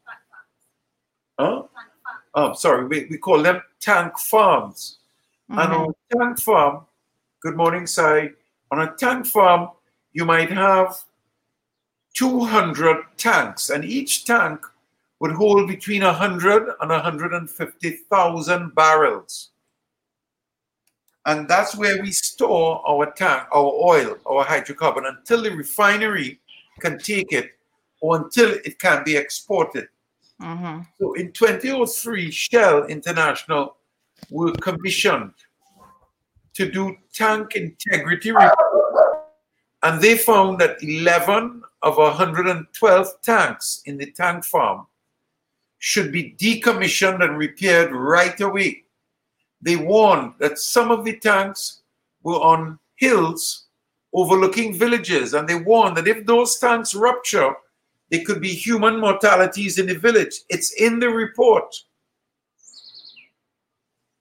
Huh? Oh, sorry, we, we call them tank farms. Mm-hmm. And on tank farm, good morning, Sai. On a tank farm, you might have 200 tanks, and each tank would hold between 100 and 150,000 barrels. And that's where we store our tank, our oil, our hydrocarbon until the refinery can take it or until it can be exported. Mm-hmm. So in 2003, Shell International were commissioned to do tank integrity report. And they found that 11 of 112 tanks in the tank farm should be decommissioned and repaired right away. They warned that some of the tanks were on hills overlooking villages, and they warned that if those tanks rupture, there could be human mortalities in the village. It's in the report.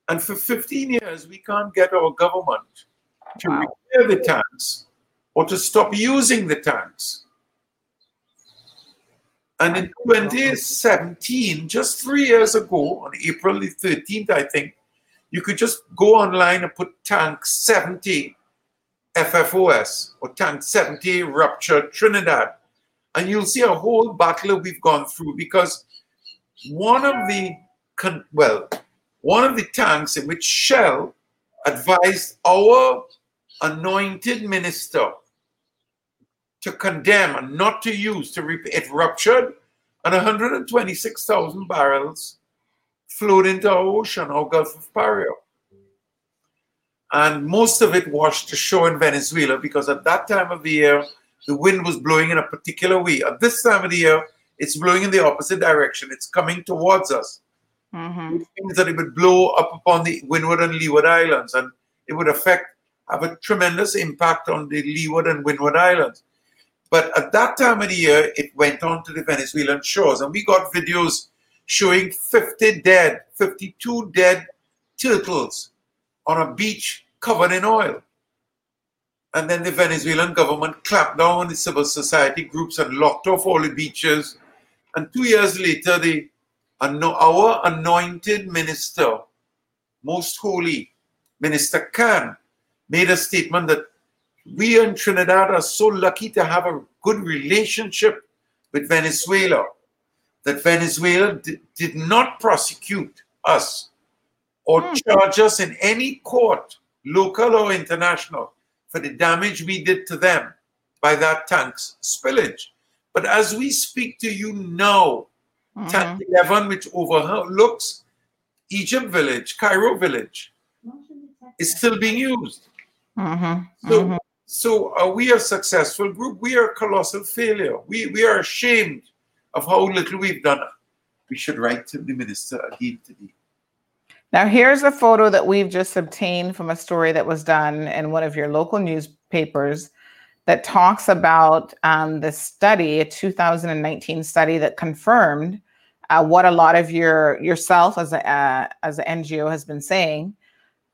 And for 15 years, we can't get our government to repair the tanks or to stop using the tanks. And in 2017, just three years ago, on April the 13th, I think, you could just go online and put tank 70 FFOS or tank 70 rupture Trinidad. And you'll see a whole battle we've gone through because one of the, con- well, one of the tanks in which Shell advised our anointed minister to condemn and not to use to repair it ruptured and 126,000 barrels flowed into our ocean, our Gulf of Paria. And most of it washed ashore in Venezuela because at that time of the year, the wind was blowing in a particular way. At this time of the year, it's blowing in the opposite direction. It's coming towards us Mm-hmm. that it would blow up upon the Windward and Leeward Islands, and it would affect, have a tremendous impact on the Leeward and Windward Islands. But at that time of the year, it went on to the Venezuelan shores, and we got videos showing 50 dead, 52 dead turtles on a beach covered in oil. And then the Venezuelan government clamped down on the civil society groups and locked off all the beaches. And two years later, the our anointed minister, most holy Minister Khan, made a statement that we in Trinidad are so lucky to have a good relationship with Venezuela that Venezuela di- did not prosecute us or hmm. charge us in any court, local or international, for the damage we did to them by that tank's spillage. But as we speak to you now, Tank mm-hmm. 11, which overlooks Egypt village, Cairo village, is still being used. Mm-hmm. So, mm-hmm. So uh, are we a successful group? We are a colossal failure. We we are ashamed of how little we've done. We should write to the minister again today. Now, here's a photo that we've just obtained from a story that was done in one of your local newspapers that talks about um, the study, a 2019 study that confirmed uh, what a lot of your yourself as a uh, as an NGO has been saying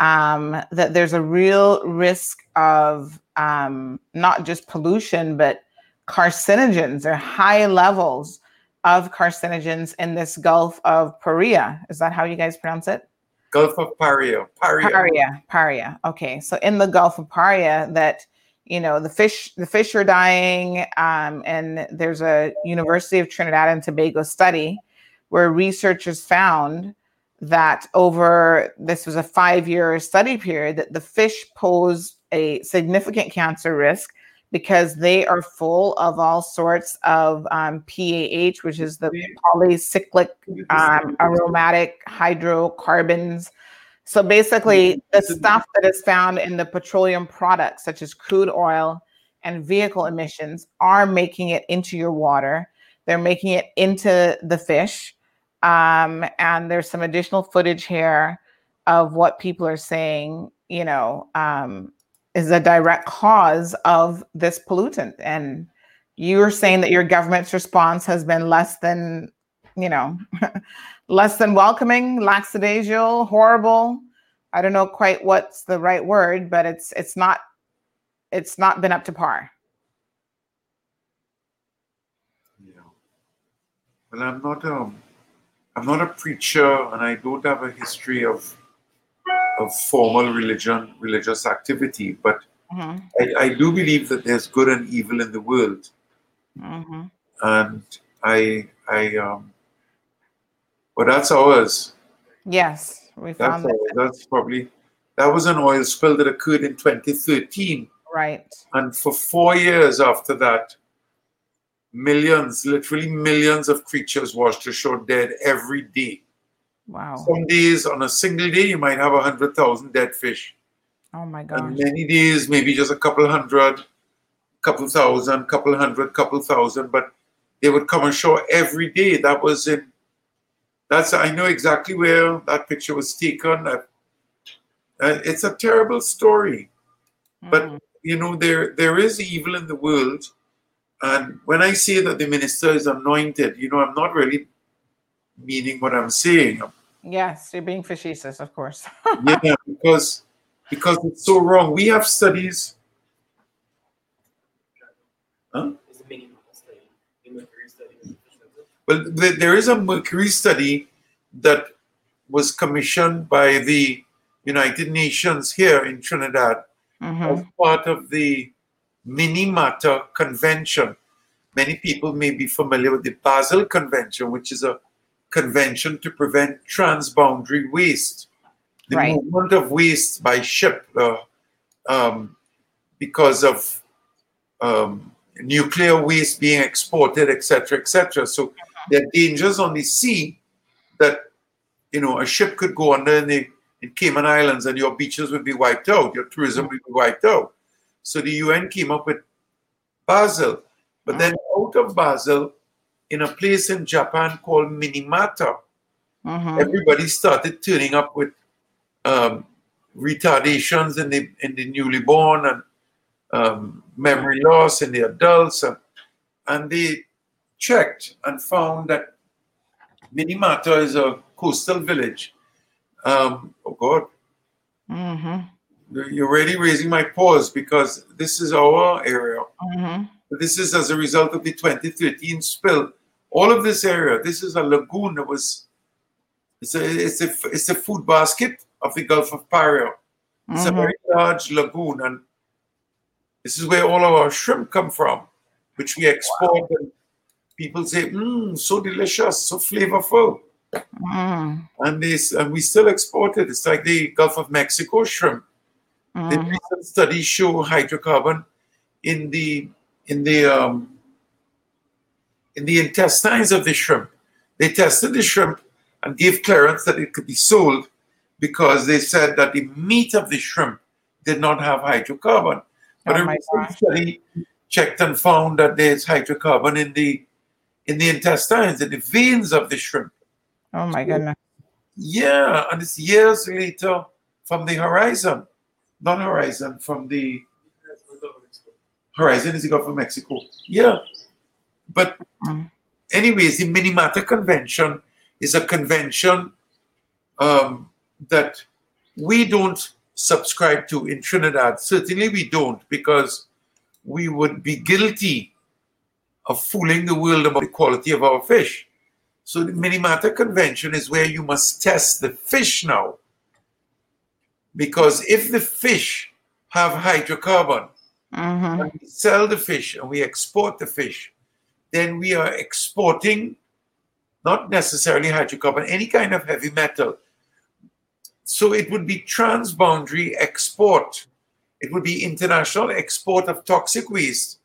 um, that there's a real risk of um, not just pollution but carcinogens or high levels of carcinogens in this Gulf of Paria. Is that how you guys pronounce it? Gulf of Paria. Paria. Paria, Paria. Okay, so in the Gulf of Paria, that you know the fish, the fish are dying, um, and there's a University of Trinidad and Tobago study where researchers found that over this was a five-year study period that the fish pose a significant cancer risk because they are full of all sorts of um, PAH, which is the polycyclic um, aromatic hydrocarbons. So basically, the stuff that is found in the petroleum products, such as crude oil and vehicle emissions, are making it into your water. They're making it into the fish. Um, and there's some additional footage here of what people are saying, you know, um, is a direct cause of this pollutant. And you're saying that your government's response has been less than, you know, less than welcoming, lackadaisical, horrible. I don't know quite what's the right word, but it's it's not it's not been up to par. Yeah. Well, I'm not um, I'm not a preacher, and I don't have a history of of formal religion, religious activity. But Mhm. I, I do believe that there's good and evil in the world, Mhm. and I I um. But that's ours. Yes, we That's found that. ours. That's probably that was an oil spill that occurred in 2013. Right. And for four years after that, millions, literally millions of creatures washed ashore dead every day. Wow. Some days, on a single day, you might have a hundred thousand dead fish. Oh my And gosh. many days, maybe just a couple hundred, couple thousand, couple hundred, couple thousand, but they would come ashore every day. That was in. That's I know exactly where that picture was taken. I, uh, it's a terrible story, but you know there there is evil in the world, and when I say that the minister is anointed, you know I'm not really meaning what I'm saying. Yes, you're being facetious, of course. yeah, because because it's so wrong. We have studies. Huh? Well, there is a mercury study that was commissioned by the United Nations here in Trinidad as part of the Minamata Convention. Many people may be familiar with the Basel Convention, which is a convention to prevent transboundary waste. The Right. movement of waste by ship uh, um, because of um, nuclear waste being exported, etc., etc. So there are dangers on the sea that you know a ship could go under in the in Cayman Islands and your beaches would be wiped out, your tourism would be wiped out. So the UN came up with Basel, but then out of Basel, in a place in Japan called Minamata, Mhm. everybody started turning up with um, retardations in the in the newly born and um, memory loss in the adults, and, and they checked and found that Minamata is a coastal village. Um, oh God, Mhm. you're already raising my paws because this is our area. Mhm. This is as a result of the 2013 spill. All of this area, this is a lagoon that was, it's a, it's a, it's a food basket of the Gulf of Paria. It's a Mhm. very large lagoon, and this is where all of our shrimp come from, which we export. And people say, mmm, so delicious, so flavorful. Mm. And this, and we still export it. It's like the Gulf of Mexico shrimp. The Mhm. recent studies show hydrocarbon in the in the um, in the intestines of the shrimp. They tested the shrimp and gave clearance that it could be sold because they said that the meat of the shrimp did not have hydrocarbon. But Oh a recent study checked and found that there's hydrocarbon in the in the intestines, in the veins of the shrimp. Oh my goodness. Yeah, and it's years later from the horizon, not horizon, from the horizon is the Gulf of Mexico. Yeah, but anyways, the Minamata Convention is a convention um, that we don't subscribe to in Trinidad. Certainly, we don't because we would be guilty of fooling the world about the quality of our fish. So the Minamata Convention is where you must test the fish now. Because if the fish have hydrocarbon, Mm-hmm. and we sell the fish and we export the fish, then we are exporting not necessarily hydrocarbon, any kind of heavy metal. So it would be transboundary export. It would be international export of toxic waste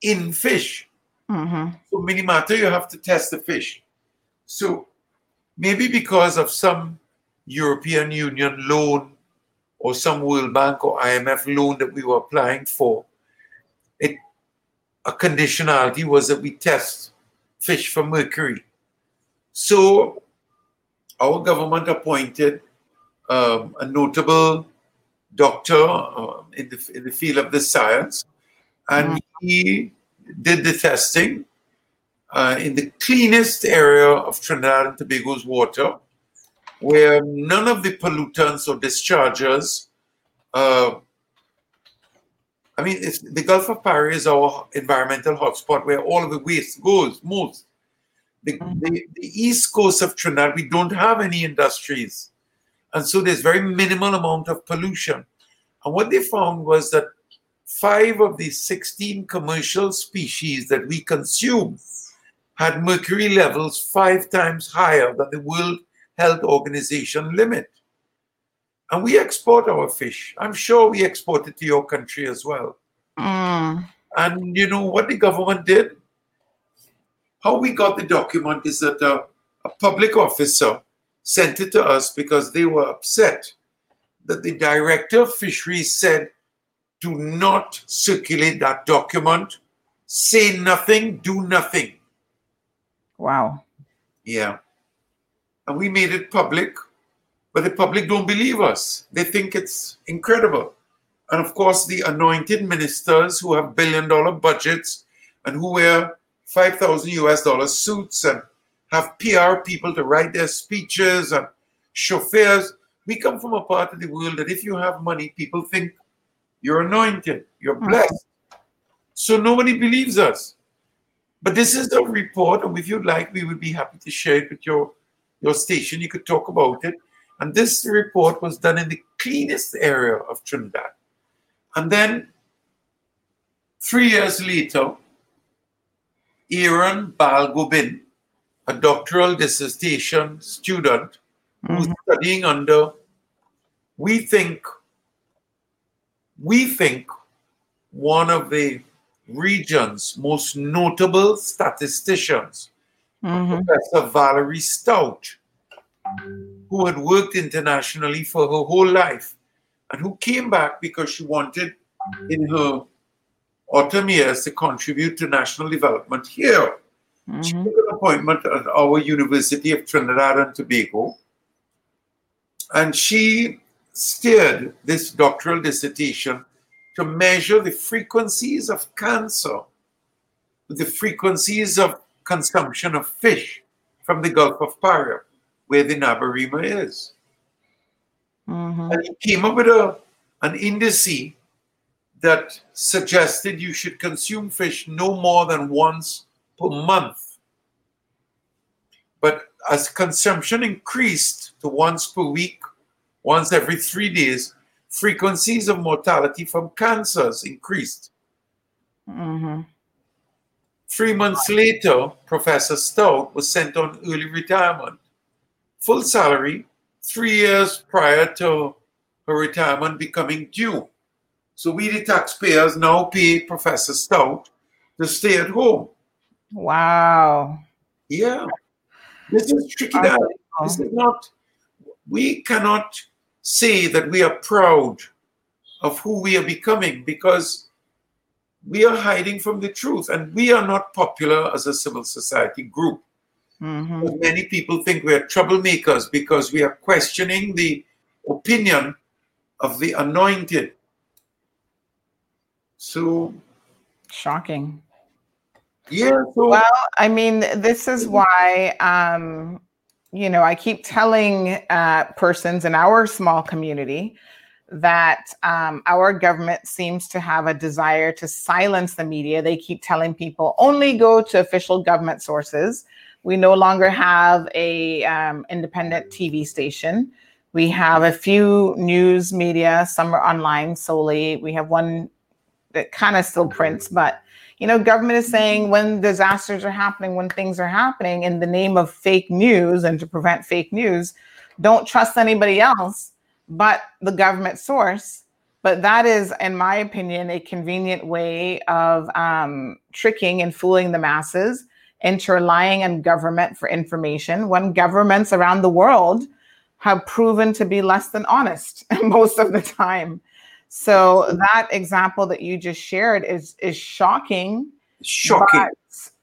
in fish. Mm-hmm. So Minamata, you have to test the fish. So maybe because of some European Union loan or some World Bank or IMF loan that we were applying for, it a conditionality was that we test fish for mercury. So our government appointed um, a notable doctor uh, in, the, in the field of the science, and he did the testing uh, in the cleanest area of Trinidad and Tobago's water, where none of the pollutants or discharges. Uh, I mean, the Gulf of Paria is our environmental hotspot where all of the waste goes, most. The, the, the east coast of Trinidad, we don't have any industries. And so there's very minimal amount of pollution. And what they found was that five of the 16 commercial species that we consume had mercury levels five times higher than the World Health Organization limit. And we export our fish. I'm sure we export it to your country as well. Mm. And you know what the government did? How we got the document is that a, a public officer sent it to us because they were upset that the director of fisheries said, do not circulate that document, say nothing, do nothing. Wow. Yeah. And we made it public, but the public don't believe us. They think it's incredible. And of course, the anointed ministers who have billion dollar budgets and who wear 5,000 US dollar suits and have PR people to write their speeches and chauffeurs. We come from a part of the world that if you have money, people think you're anointed, you're blessed. So nobody believes us. But this is the report, and if you'd like, we would be happy to share it with your, your station. You could talk about it. And this report was done in the cleanest area of Trinidad. And then three years later, Aaron Balgobin, a doctoral dissertation student who's mm-hmm. studying under, we think, we think one of the region's most notable statisticians, Mhm. Professor Valerie Stout, who had worked internationally for her whole life and who came back because she wanted in her autumn years to contribute to national development here. She took an appointment at our University of Trinidad and Tobago, and she steered this doctoral dissertation to measure the frequencies of cancer, the frequencies of consumption of fish from the Gulf of Paria, where the Nabarima is. Mhm. And he came up with a, an indice that suggested you should consume fish no more than once per month. But as consumption increased to once per week, once every three days, frequencies of mortality from cancers increased. Mhm. Three months later, Professor Stout was sent on early retirement. Full salary, three years prior to her retirement becoming due. So we, the taxpayers, now pay Professor Stout to stay at home. Wow. Yeah. This is tricky. This is not, we cannot say that we are proud of who we are becoming because we are hiding from the truth, and we are not popular as a civil society group. Mhm. Many people think we are troublemakers because we are questioning the opinion of the anointed. So, Shocking. yeah, so Well, I mean, this is why, um, you know, I keep telling uh, persons in our small community that um, our government seems to have a desire to silence the media. They keep telling people only go to official government sources. We no longer have a um, independent TV station. We have a few news media. Some are online solely. We have one that kind of still prints, but you know, government is saying when disasters are happening, when things are happening in the name of fake news and to prevent fake news, don't trust anybody else but the government source. But that is, in my opinion, a convenient way of um, tricking and fooling the masses into relying on government for information when governments around the world have proven to be less than honest most of the time. So that example that you just shared is is shocking. Shocking.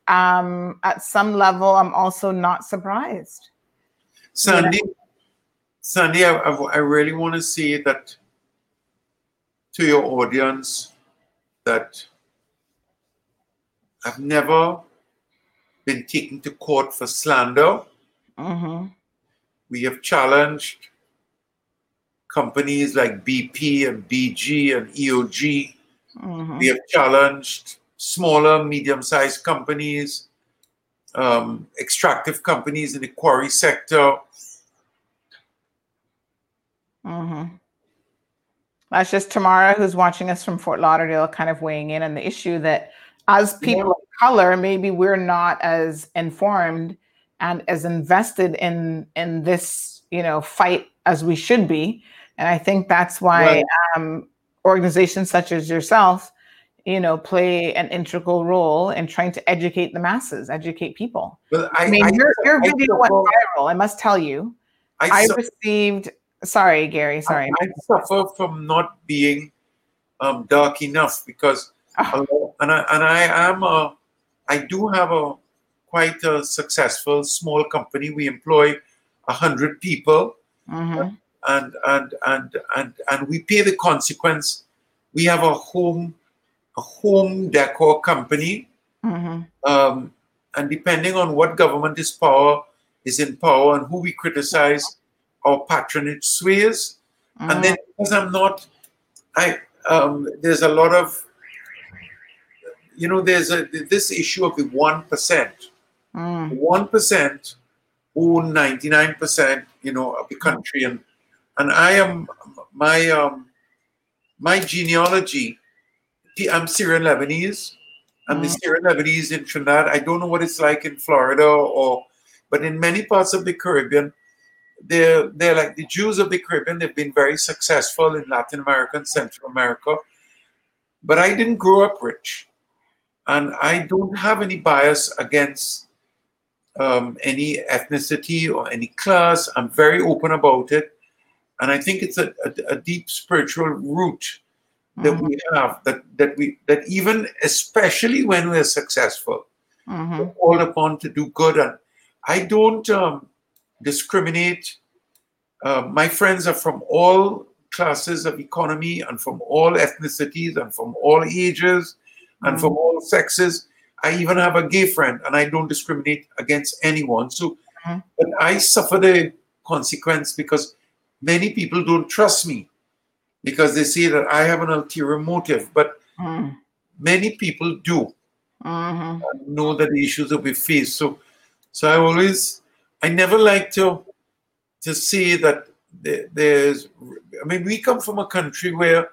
But, um, at some level, I'm also not surprised. Sandy, Sandy, I, I, I really want to say that to your audience that I've never been taken to court for slander. Mm-hmm. We have challenged companies like BP and BG and EOG. Mm-hmm. We have challenged smaller, medium sized companies, um, extractive companies in the quarry sector. Mm-hmm. That's just Tamara, who's watching us from Fort Lauderdale, kind of weighing in on the issue that as people of color, maybe we're not as informed and as invested in in this, you know, fight as we should be. And I think that's why Right. um, organizations such as yourself, you know, play an integral role in trying to educate the masses, educate people. Well, I, I mean, I- your, your video went viral. I must tell you. I su- received. Sorry, Gary. Sorry. I suffer from not being um, dark enough because, a and I and I am a, I do have a quite a successful small company. We employ a hundred people, Mhm. And and and and and we pay the consequence. We have a home, a home decor company, Mhm. um, and depending on what government is power is in power and who we criticize, our patronage sways. And then because I'm not, I um, there's a lot of, you know, there's a this issue of the one percent. Mm. One percent own ninety nine percent, you know, of the country, and and I am my um my genealogy. I'm Syrian Lebanese. I'm the Mm. Syrian Lebanese in Trinidad. I don't know what it's like in Florida or, but in many parts of the Caribbean, they're they're like the Jews of the Caribbean. They've been very successful in Latin America and Central America. But I didn't grow up rich, and I don't have any bias against um, any ethnicity or any class. I'm very open about it, and I think it's a, a, a deep spiritual root that we have that that we that even especially when we're successful Mhm. we're called upon to do good. And i don't um, discriminate. Uh, my friends are from all classes of economy and from all ethnicities and from all ages and from all sexes. I even have a gay friend and i don't discriminate against anyone. So but i suffer the consequence because many people don't trust me because they say that I have an ulterior motive, but Mm. many people do Mhm. know that the issues that we face. So, so I always, I never like to to say that there- there's. I mean, we come from a country where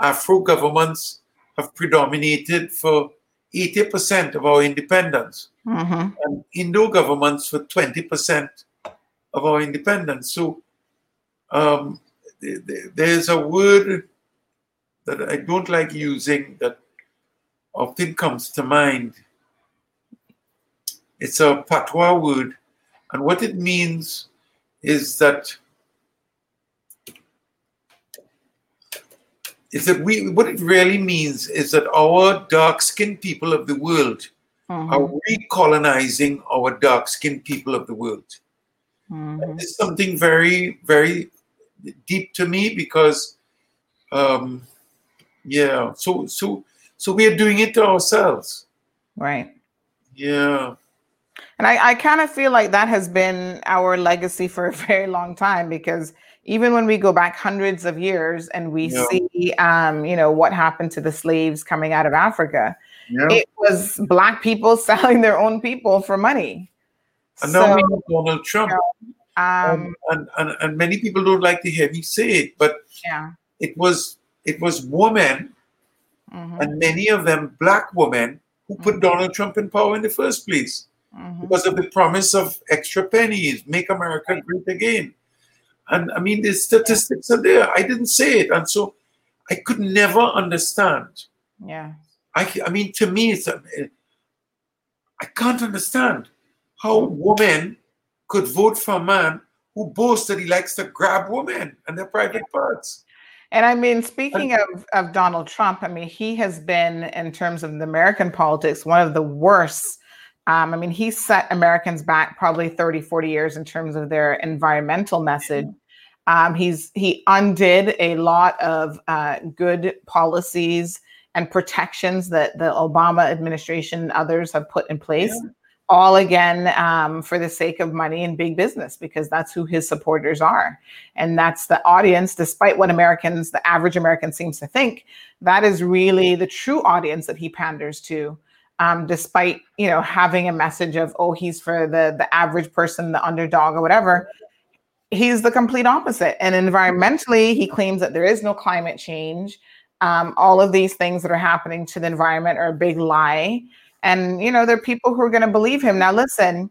Afro governments have predominated for eighty percent of our independence, Mhm. and Indo governments for twenty percent of our independence. So, um, th- th- there's a word that I don't like using that often comes to mind. It's a patois word, and what it means is that is that we what it really means is that our dark-skinned people of the world Mhm. are recolonizing our dark-skinned people of the world. Mhm. It's something very, very deep to me because, um, yeah. So, so, so we are doing it to ourselves. Right. Yeah. And I, I kind of feel like that has been our legacy for a very long time because even when we go back hundreds of years and we Yeah. see, um, you know, what happened to the slaves coming out of Africa, Yeah. it was black people selling their own people for money. And now we So, have Donald Trump. Um, and, and and many people don't like to hear me say it, but yeah. it was it was women Mhm. and many of them black women who put Donald Trump in power in the first place Mhm. because of the promise of extra pennies, make America great again. And I mean, the statistics are there. I didn't say it, and so I could never understand. Yeah. I, I mean, to me, it's I can't understand how women could vote for a man who boasts that he likes to grab women and their private parts. And I mean, speaking of, of Donald Trump, I mean, he has been, in terms of the American politics, one of the worst. Um, I mean, he set Americans back probably 30, 40 years in terms of their environmental message. Um, he's he undid a lot of uh, good policies and protections that the Obama administration and others have put in place, all again um, for the sake of money and big business, because that's who his supporters are. And that's the audience, despite what Americans, the average American seems to think, that is really the true audience that he panders to. Um, despite you know having a message of oh he's for the the average person the underdog or whatever he's the complete opposite. And environmentally, he claims that there is no climate change. Um, all of these things that are happening to the environment are a big lie. And, you know, there are people who are going to believe him. Now, listen,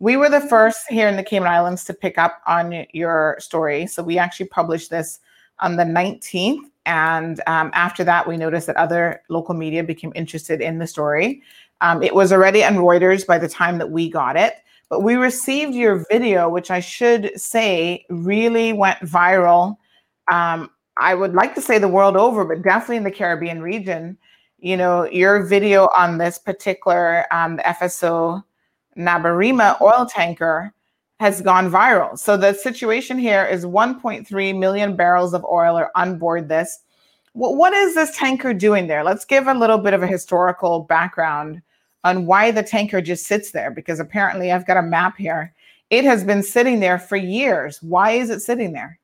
we were the first here in the Cayman Islands to pick up on your story. So we actually published this on the 19th. And um, after that, we noticed that other local media became interested in the story. Um, it was already on Reuters by the time that we got it. But we received your video, which I should say really went viral. Um, I would like to say the world over, but definitely in the Caribbean region. You know, your video on this particular um, FSO Nabarima oil tanker has gone viral. So the situation here is 1.3 million barrels of oil are on board this. What, what is this tanker doing there? Let's give a little bit of a historical background on why the tanker just sits there because apparently I've got a map here. It has been sitting there for years. Why is it sitting there?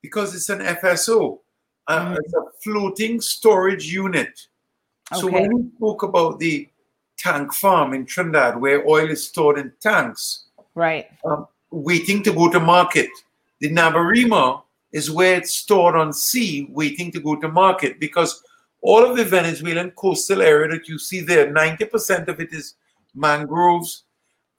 Because it's an FSO, uh, it's a floating storage unit. So Okay. when we talk about the tank farm in Trinidad, where oil is stored in tanks, Right. um, waiting to go to market, the Nabarima is where it's stored on sea, waiting to go to market. Because all of the Venezuelan coastal area that you see there, 90% of it is mangroves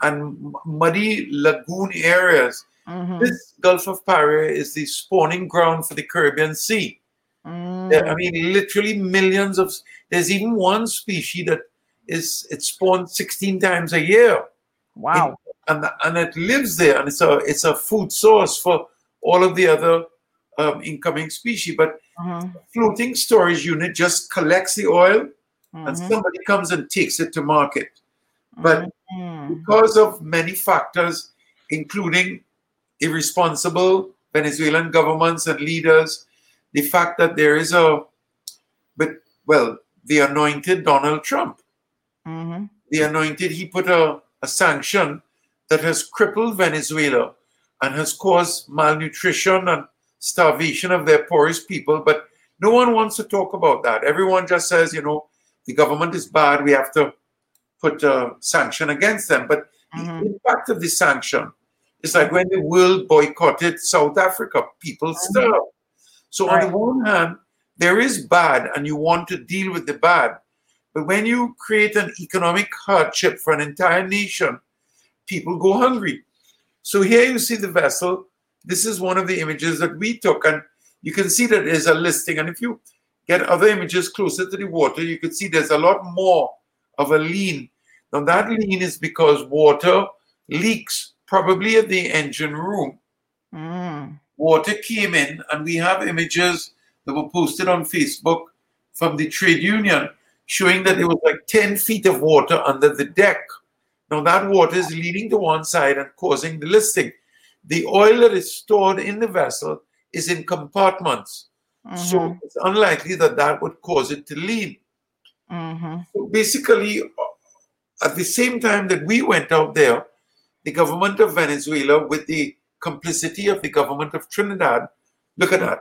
and muddy lagoon areas. Mhm. This Gulf of Paria is the spawning ground for the Caribbean Sea. Mm. I mean, literally millions of. There's even one species that is it spawns 16 times a year. Wow. It- and and it lives there, and it's a it's a food source for all of the other um, incoming species. But Mhm. floating storage unit just collects the oil, and Mhm. somebody comes and takes it to market. But Mhm. because of many factors, including irresponsible Venezuelan governments and leaders, the fact that there is a, but well, the anointed Donald Trump, Mhm. the anointed, he put a, a sanction that has crippled Venezuela and has caused malnutrition and starvation of their poorest people. But no one wants to talk about that. Everyone just says, you know, the government is bad. We have to put a sanction against them. But the mm-hmm. impact of the sanction is like mm-hmm. when the world boycotted South Africa, people mm-hmm. starved. So on the one hand, there is bad, and you want to deal with the bad. But when you create an economic hardship for an entire nation, people go hungry. So here you see the vessel. This is one of the images that we took, and you can see that there's a listing. And if you get other images closer to the water, you can see there's a lot more of a lean. Now that lean is because water leaks, probably at the engine room. Mm. Water came in, and we have images that were posted on Facebook from the trade union showing that there was like 10 feet of water under the deck. Now, that water is leading to one side and causing the listing. The oil that is stored in the vessel is in compartments. So Mhm. it's unlikely that that would cause it to lean. Mhm. So basically, at the same time that we went out there, the government of Venezuela, with the complicity of the government of Trinidad, look at that.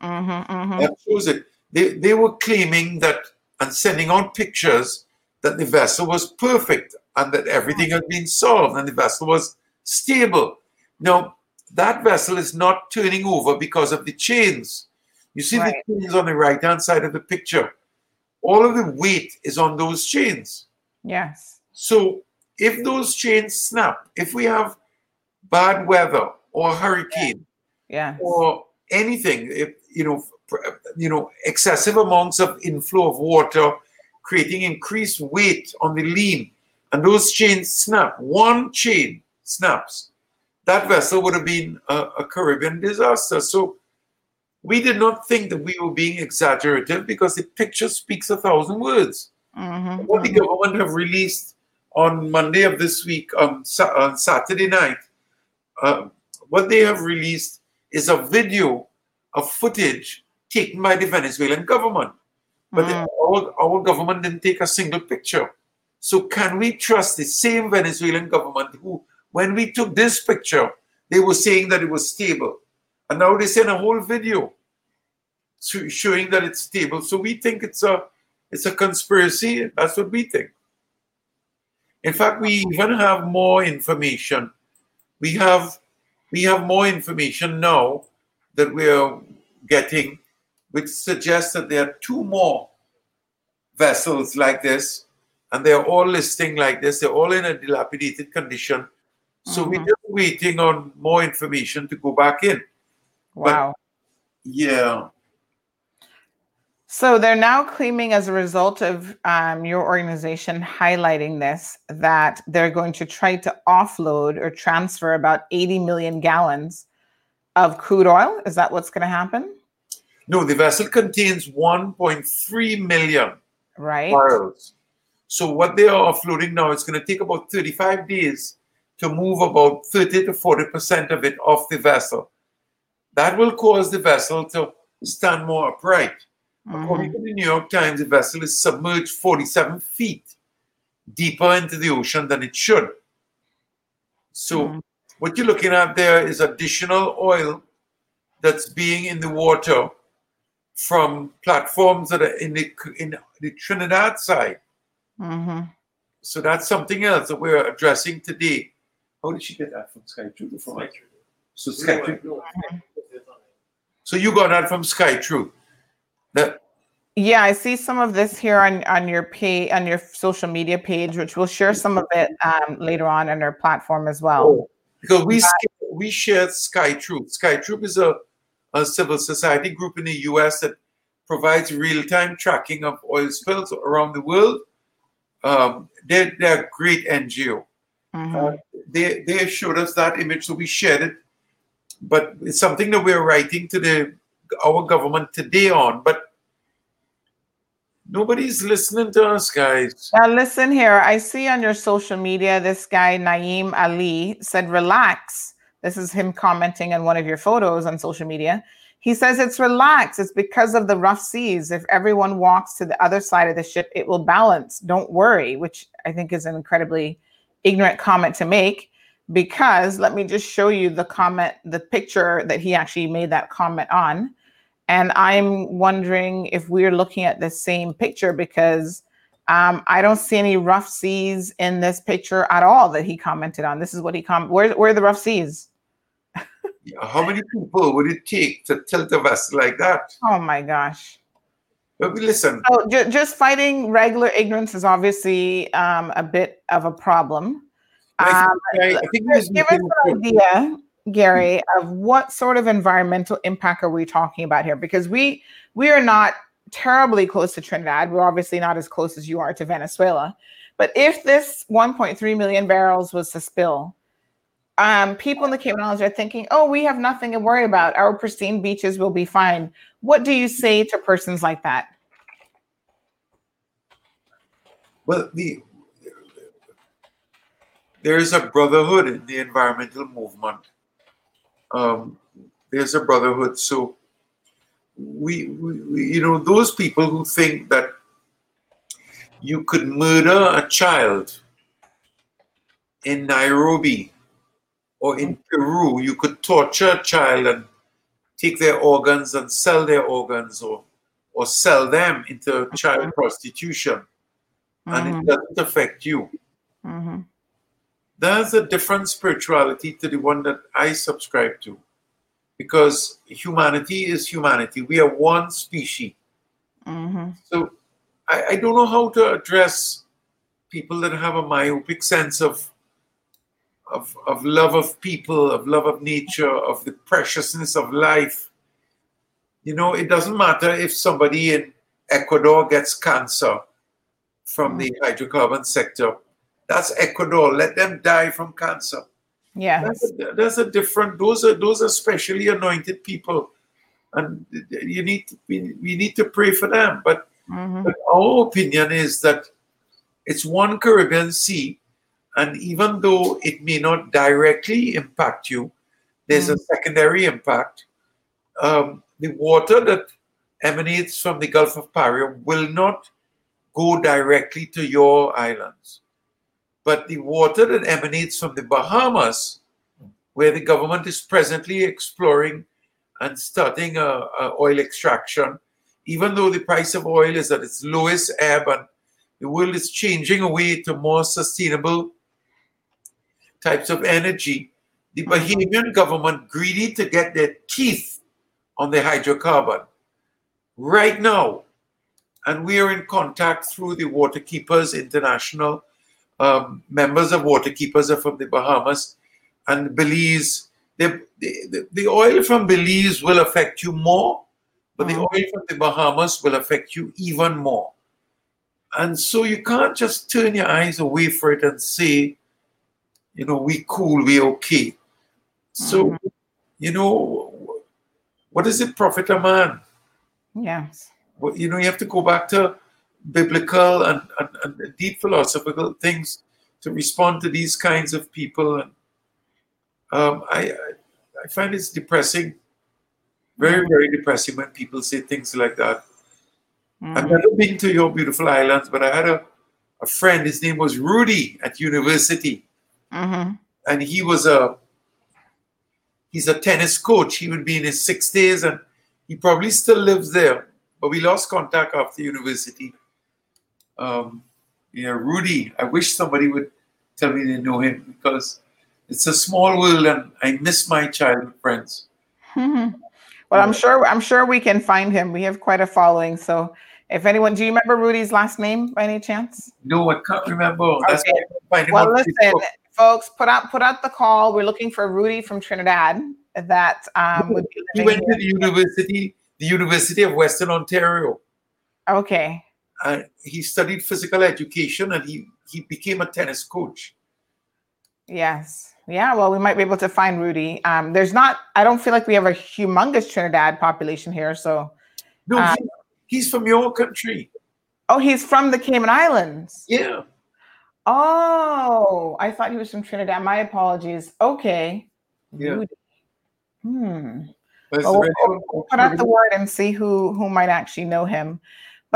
Mhm. Mhm. That shows it. They, they were claiming that and sending out pictures that the vessel was perfect and that everything had been solved and the vessel was stable. Now, that vessel is not turning over because of the chains. You see Right. the chains on the right hand side of the picture. All of the weight is on those chains. Yes. So if those chains snap, if we have bad weather or hurricane Yes. or anything, if you know, you know, excessive amounts of inflow of water, creating increased weight on the lean, and those chains snap. One chain snaps. That vessel would have been a, a Caribbean disaster. So we did not think that we were being exaggerative because the picture speaks a thousand words. Mhm. What the government have released on Monday of this week, um, Sa- on Saturday night, uh, what they have released is a video of footage taken by the Venezuelan government. But the- our, our government didn't take a single picture. So can we trust the same Venezuelan government who, when we took this picture, they were saying that it was stable. And now they send a whole video showing that it's stable. So we think it's a it's a conspiracy. That's what we think. In fact, we even have more information. We have we have more information now that we're getting, which suggests that there are two more vessels like this, and they're all listing like this. They're all in a dilapidated condition. So we're mm-hmm. just waiting on more information to go back in. Wow. Yeah. So they're now claiming, as a result of um, your organization highlighting this, that they're going to try to offload or transfer about 80 million gallons of crude oil. Is that what's going to happen? No, the vessel contains 1.3 million Right. barrels. So what they are offloading now, it's going to take about 35 days to move about 30 to 40% of it off the vessel. That will cause the vessel to stand more upright. According mm-hmm. to the New York Times, the vessel is submerged 47 feet deeper into the ocean than it should. So, mm-hmm. what you're looking at there is additional oil that's being in the water from platforms that are in the in the Trinidad side. hmm So that's something else that we're addressing today. How did she get that from Sky Truth? From so Sky Truth. Mm-hmm. So you got that from Sky Truth. That Yeah, I see some of this here on on your page on your social media page, which we'll share some of it um, later on on our platform as well. because we sk- we share Sky Truth. Sky Truth is a, a civil society group in the U.S. that provides real-time tracking of oil spills around the world. Um, they're, they're a great NGO. Uh, they they showed us that image, so we shared it. But it's something that we're writing to the our government today on. But nobody's listening to us, guys. Now listen here. I see on your social media this guy Naeem Ali said, "Relax." This is him commenting on one of your photos on social media. He says it's relaxed. It's because of the rough seas. If everyone walks to the other side of the ship, it will balance. Don't worry, which I think is an incredibly ignorant comment to make. Because let me just show you the comment, the picture that he actually made that comment on. And I'm wondering if we're looking at the same picture because um, I don't see any rough seas in this picture at all that he commented on. This is what he commented. Where, where are the rough seas? How many people would it take to tilt a vessel like that? Oh my gosh. But we listen, So ju- just fighting regular ignorance is obviously um, a bit of a problem. I Um, think- I think give- us an idea, Gary, of what sort of environmental impact are we talking about here? Because we we are not terribly close to Trinidad. We're obviously not as close as you are to Venezuela. But if this 1.3 million barrels was to spill, um, people in the Cayman Islands are thinking, oh, we have nothing to worry about. Our pristine beaches will be fine. What do you say to persons like that? Well, the there is a brotherhood in the environmental movement. Um, there's a brotherhood. So we, we, we, you know, those people who think that you could murder a child in Nairobi or in Peru, you could torture a child and take their organs and sell their organs or or sell them into child prostitution and Mhm. it doesn't affect you. Mm-hmm. There's a different spirituality to the one that I subscribe to because humanity is humanity. We are one species. Mm-hmm. So I, I don't know how to address people that have a myopic sense of, of of love of people, of love of nature, of the preciousness of life. You know, it doesn't matter if somebody in Ecuador gets cancer from the hydrocarbon sector. That's Ecuador. Let them die from cancer. Yeah, That's a, that's a different. Those are those are specially anointed people, and you need to, we, we need to pray for them. But Mhm. but our opinion is that it's one Caribbean Sea, and even though it may not directly impact you, there's a secondary impact. Um, the water that emanates from the Gulf of Paria will not go directly to your islands. But the water that emanates from the Bahamas, where the government is presently exploring and starting a, a oil extraction, even though the price of oil is at its lowest ebb and the world is changing away to more sustainable types of energy, the Bahamian government greedy to get their teeth on the hydrocarbon right now. And we are in contact through the Waterkeepers International. Um, members of Waterkeepers are from the Bahamas and Belize. The, the, the oil from Belize will affect you more, but the oil from the Bahamas will affect you even more. And so you can't just turn your eyes away for it and say, you know, we cool, we okay. So, you know, what does it profit a man? Yes. Well, you know, you have to go back to biblical and, and, and deep philosophical things to respond to these kinds of people. And um, I, I find it's depressing, very very depressing when people say things like that. I've never been to your beautiful islands, but I had a, a friend. His name was Rudy at university, Mm-hmm. and he was a he's a tennis coach. He would be in his sixties, and he probably still lives there. But we lost contact after university. Um, yeah, Rudy. I wish somebody would tell me they know him because it's a small world, and I miss my childhood friends. Well, I'm sure I'm sure we can find him. We have quite a following. So if anyone, do you remember Rudy's last name by any chance? No, I can't remember. That's why I can't find him Well, listen, folks, put out put out the call. We're looking for Rudy from Trinidad that um, would be He went to the university, the University of Western Ontario. Okay. Uh, he studied physical education, and he he became a tennis coach. Yes. Yeah. Well, we might be able to find Rudy. Um, there's not. I don't feel like we have a humongous Trinidad population here. So. No, um, he- he's from your country. oh, he's from the Cayman Islands. Yeah. Oh, I thought he was from Trinidad. My apologies. Okay. Yeah. Rudy. Hmm. We'll, we'll- we'll put out the word and see who who might actually know him.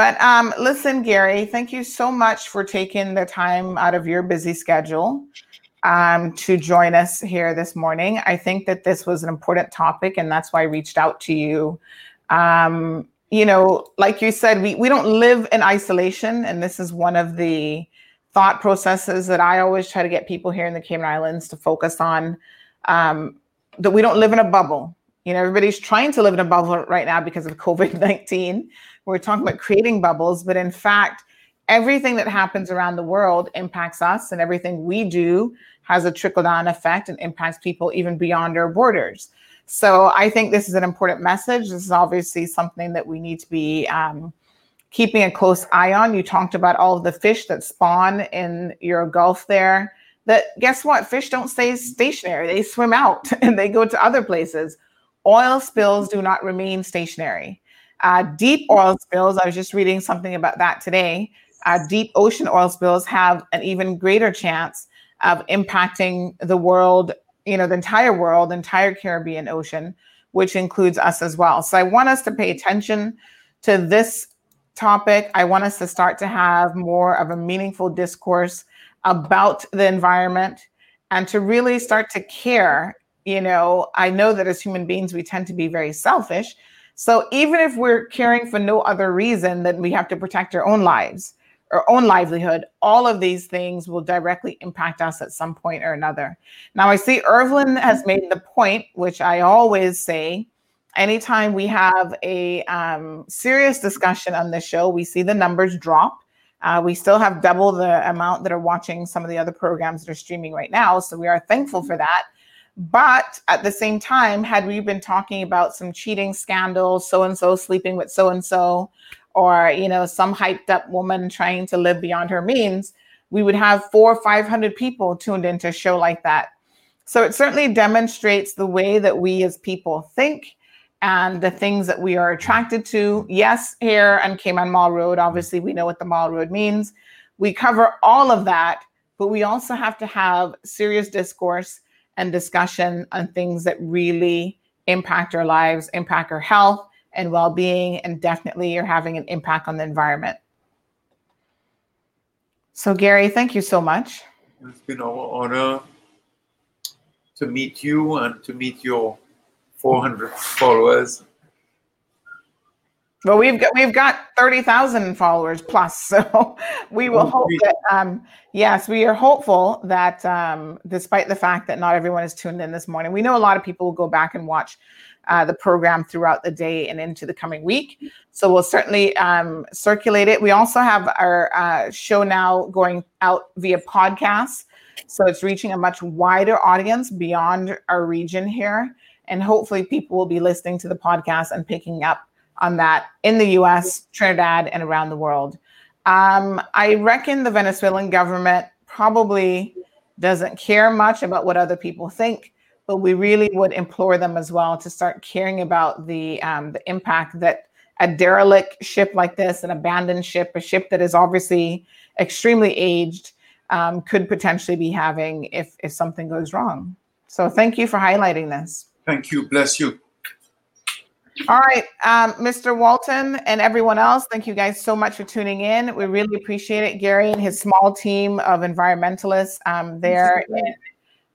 But um, listen, Gary, thank you so much for taking the time out of your busy schedule um, to join us here this morning. I think that this was an important topic, and that's why I reached out to you. Um, you know, like you said, we, we don't live in isolation, and this is one of the thought processes that I always try to get people here in the Cayman Islands to focus on. Um, that we don't live in a bubble. You know, everybody's trying to live in a bubble right now because of COVID 19. We're talking about creating bubbles, but in fact, everything that happens around the world impacts us, and everything we do has a trickle down effect and impacts people even beyond our borders. So I think this is an important message. This is obviously something that we need to be um, keeping a close eye on. You talked about all the fish that spawn in your Gulf there. that guess what? Fish don't stay stationary. They swim out and they go to other places. Oil spills do not remain stationary. Uh, deep oil spills, I was just reading something about that today. Uh, deep ocean oil spills have an even greater chance of impacting the world, you know, the entire world, entire Caribbean Ocean, which includes us as well. So I want us to pay attention to this topic. I want us to start to have more of a meaningful discourse about the environment and to really start to care. You know, I know that as human beings, we tend to be very selfish. So even if we're caring for no other reason than we have to protect our own lives, our own livelihood, all of these things will directly impact us at some point or another. Now, I see Irvin has made the point, which I always say anytime we have a um, serious discussion on this show, we see the numbers drop. Uh, we still have double the amount that are watching some of the other programs that are streaming right now. So we are thankful for that. But at the same time, had we been talking about some cheating scandals, so and so sleeping with so and so, or you know, some hyped up woman trying to live beyond her means, we would have four or five hundred people tuned into a show like that. So it certainly demonstrates the way that we as people think and the things that we are attracted to. Yes, here on Cayman Marl Road, obviously we know what the Mall Road means. We cover all of that, but we also have to have serious discourse and discussion on things that really impact our lives, impact our health and well-being, and definitely are having an impact on the environment. So Gary, thank you so much. It's been our honor to meet you and to meet your 400 followers. Well, we've got we've got thirty thousand followers plus, so we will hope that um, yes, we are hopeful that um, despite the fact that not everyone is tuned in this morning, we know a lot of people will go back and watch uh, the program throughout the day and into the coming week. So we'll certainly um, circulate it. We also have our uh, show now going out via podcasts, so it's reaching a much wider audience beyond our region here, and hopefully people will be listening to the podcast and picking up on that in the US, Trinidad, and around the world. Um, I reckon the Venezuelan government probably doesn't care much about what other people think, but we really would implore them as well to start caring about the um, the impact that a derelict ship like this, an abandoned ship, a ship that is obviously extremely aged, um, could potentially be having if if something goes wrong. So thank you for highlighting this. Thank you. Bless you. All right, um, Mr. Walton and everyone else, thank you guys so much for tuning in. We really appreciate it. Gary and his small team of environmentalists um, there. And,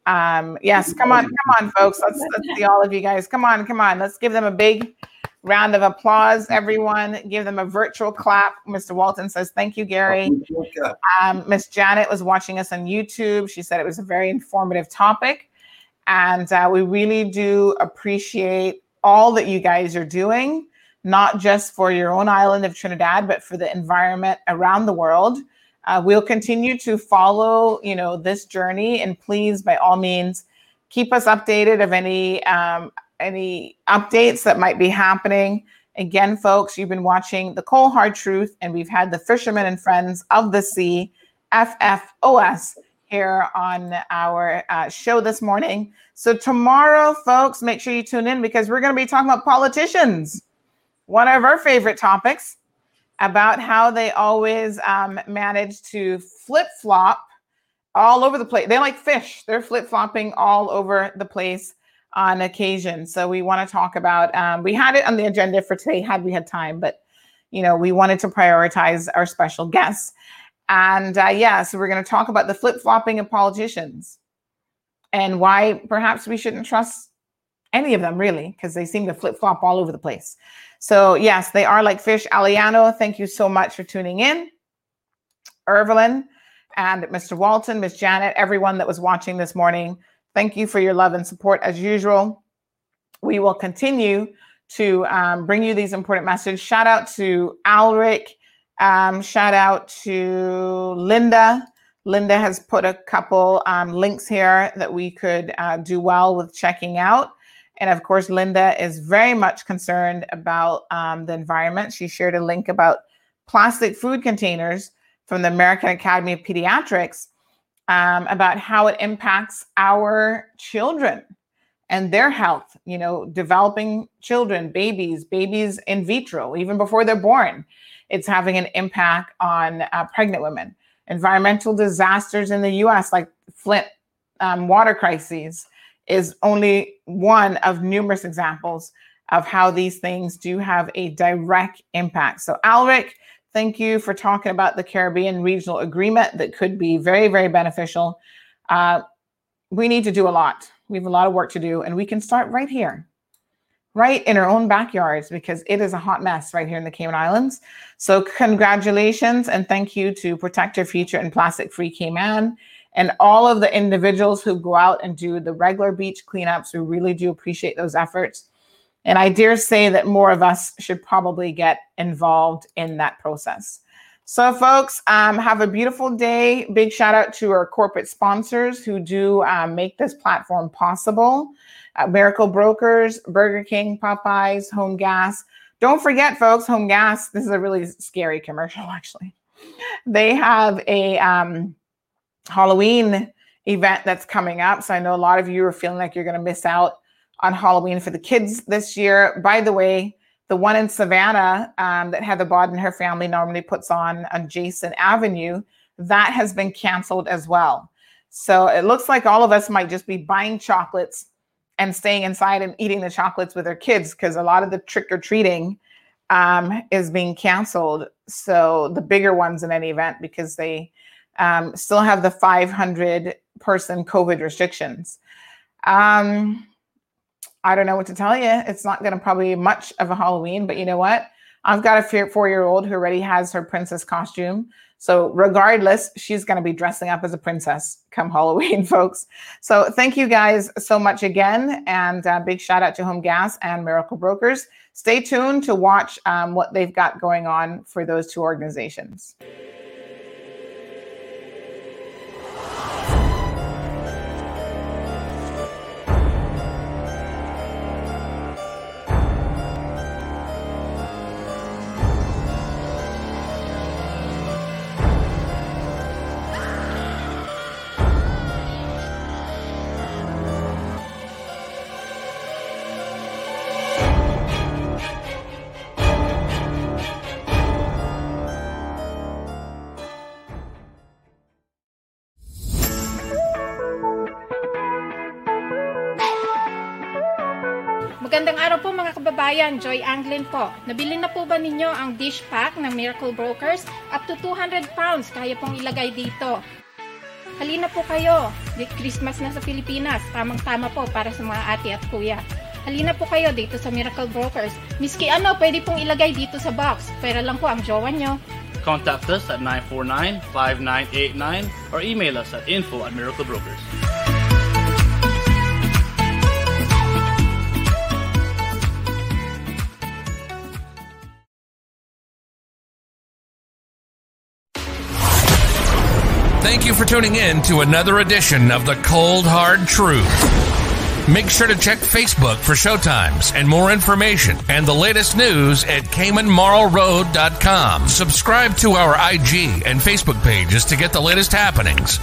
um, yes, come on, come on, folks. Let's, let's see all of you guys. Come on, come on. Let's give them a big round of applause, everyone. Give them a virtual clap. Mr. Walton says, Thank you, Gary. Um, Miss Janet was watching us on YouTube. She said it was a very informative topic. And uh, we really do appreciate all that you guys are doing, not just for your own island of Trinidad, but for the environment around the world. Uh, we'll continue to follow, you know, this journey, and please, by all means, keep us updated of any um, any updates that might be happening. Again, folks, you've been watching the Cold Hard Truth, and we've had the Fishermen and Friends of the Sea, FFOS, here on our uh, show this morning. So, tomorrow, folks, make sure you tune in because we're going to be talking about politicians, one of our favorite topics, about how they always um, manage to flip flop all over the place. They're like fish, they're flip flopping all over the place on occasion. So, we want to talk about, um, we had it on the agenda for today, had we had time, but you know, we wanted to prioritize our special guests. And uh, yeah, so we're going to talk about the flip flopping of politicians and why perhaps we shouldn't trust any of them really, because they seem to flip flop all over the place. So, yes, they are like fish. Aliano, thank you so much for tuning in. Irvelin and Mr. Walton, Miss Janet, everyone that was watching this morning, thank you for your love and support as usual. We will continue to um, bring you these important messages. Shout out to Alric um, shout out to Linda. Linda has put a couple um, links here that we could uh, do well with checking out. And of course, Linda is very much concerned about um, the environment. She shared a link about plastic food containers from the American Academy of Pediatrics. um, about how it impacts our children and their health. You know, developing children, babies, babies in vitro, even before they're born, it's having an impact on uh, pregnant women. Environmental disasters in the US, like Flint um, water crises, is only one of numerous examples of how these things do have a direct impact. So, Alric, thank you for talking about the Caribbean Regional Agreement that could be very, very beneficial. Uh, we need to do a lot. We have a lot of work to do, and we can start right here, right in our own backyards, because it is a hot mess right here in the Cayman Islands. So, congratulations and thank you to Protect Your Future and Plastic Free Cayman and all of the individuals who go out and do the regular beach cleanups. We really do appreciate those efforts. And I dare say that more of us should probably get involved in that process. So, folks, um, have a beautiful day. Big shout out to our corporate sponsors who do um, make this platform possible uh, Miracle Brokers, Burger King, Popeyes, Home Gas. Don't forget, folks, Home Gas. This is a really scary commercial, actually. They have a um, Halloween event that's coming up. So, I know a lot of you are feeling like you're going to miss out on Halloween for the kids this year. By the way, the one in Savannah um, that Heather Bodden and her family normally puts on on Jason Avenue, that has been canceled as well. So it looks like all of us might just be buying chocolates and staying inside and eating the chocolates with their kids because a lot of the trick or treating um, is being canceled. So the bigger ones in any event because they um, still have the 500 person COVID restrictions. Um, I don't know what to tell you. It's not going to probably be much of a Halloween, but you know what? I've got a four year old who already has her princess costume. So, regardless, she's going to be dressing up as a princess come Halloween, folks. So, thank you guys so much again. And uh, big shout out to Home Gas and Miracle Brokers. Stay tuned to watch um, what they've got going on for those two organizations. Kababayan, Joy Anglin po. Nabili na po ba ninyo ang dish pack ng Miracle Brokers? Up to 200 pounds kaya pong ilagay dito. Halina po kayo. Christmas na sa Pilipinas. Tamang-tama po para sa mga ate at kuya. Halina po kayo dito sa Miracle Brokers. Miski ano, pwede pong ilagay dito sa box. Pera lang po ang jowa nyo. Contact us at 949-5989 or email us at info at Miracle Thank you for tuning in to another edition of The Cold Hard Truth. Make sure to check Facebook for showtimes and more information and the latest news at CaymanMarlRoad.com. Subscribe to our IG and Facebook pages to get the latest happenings.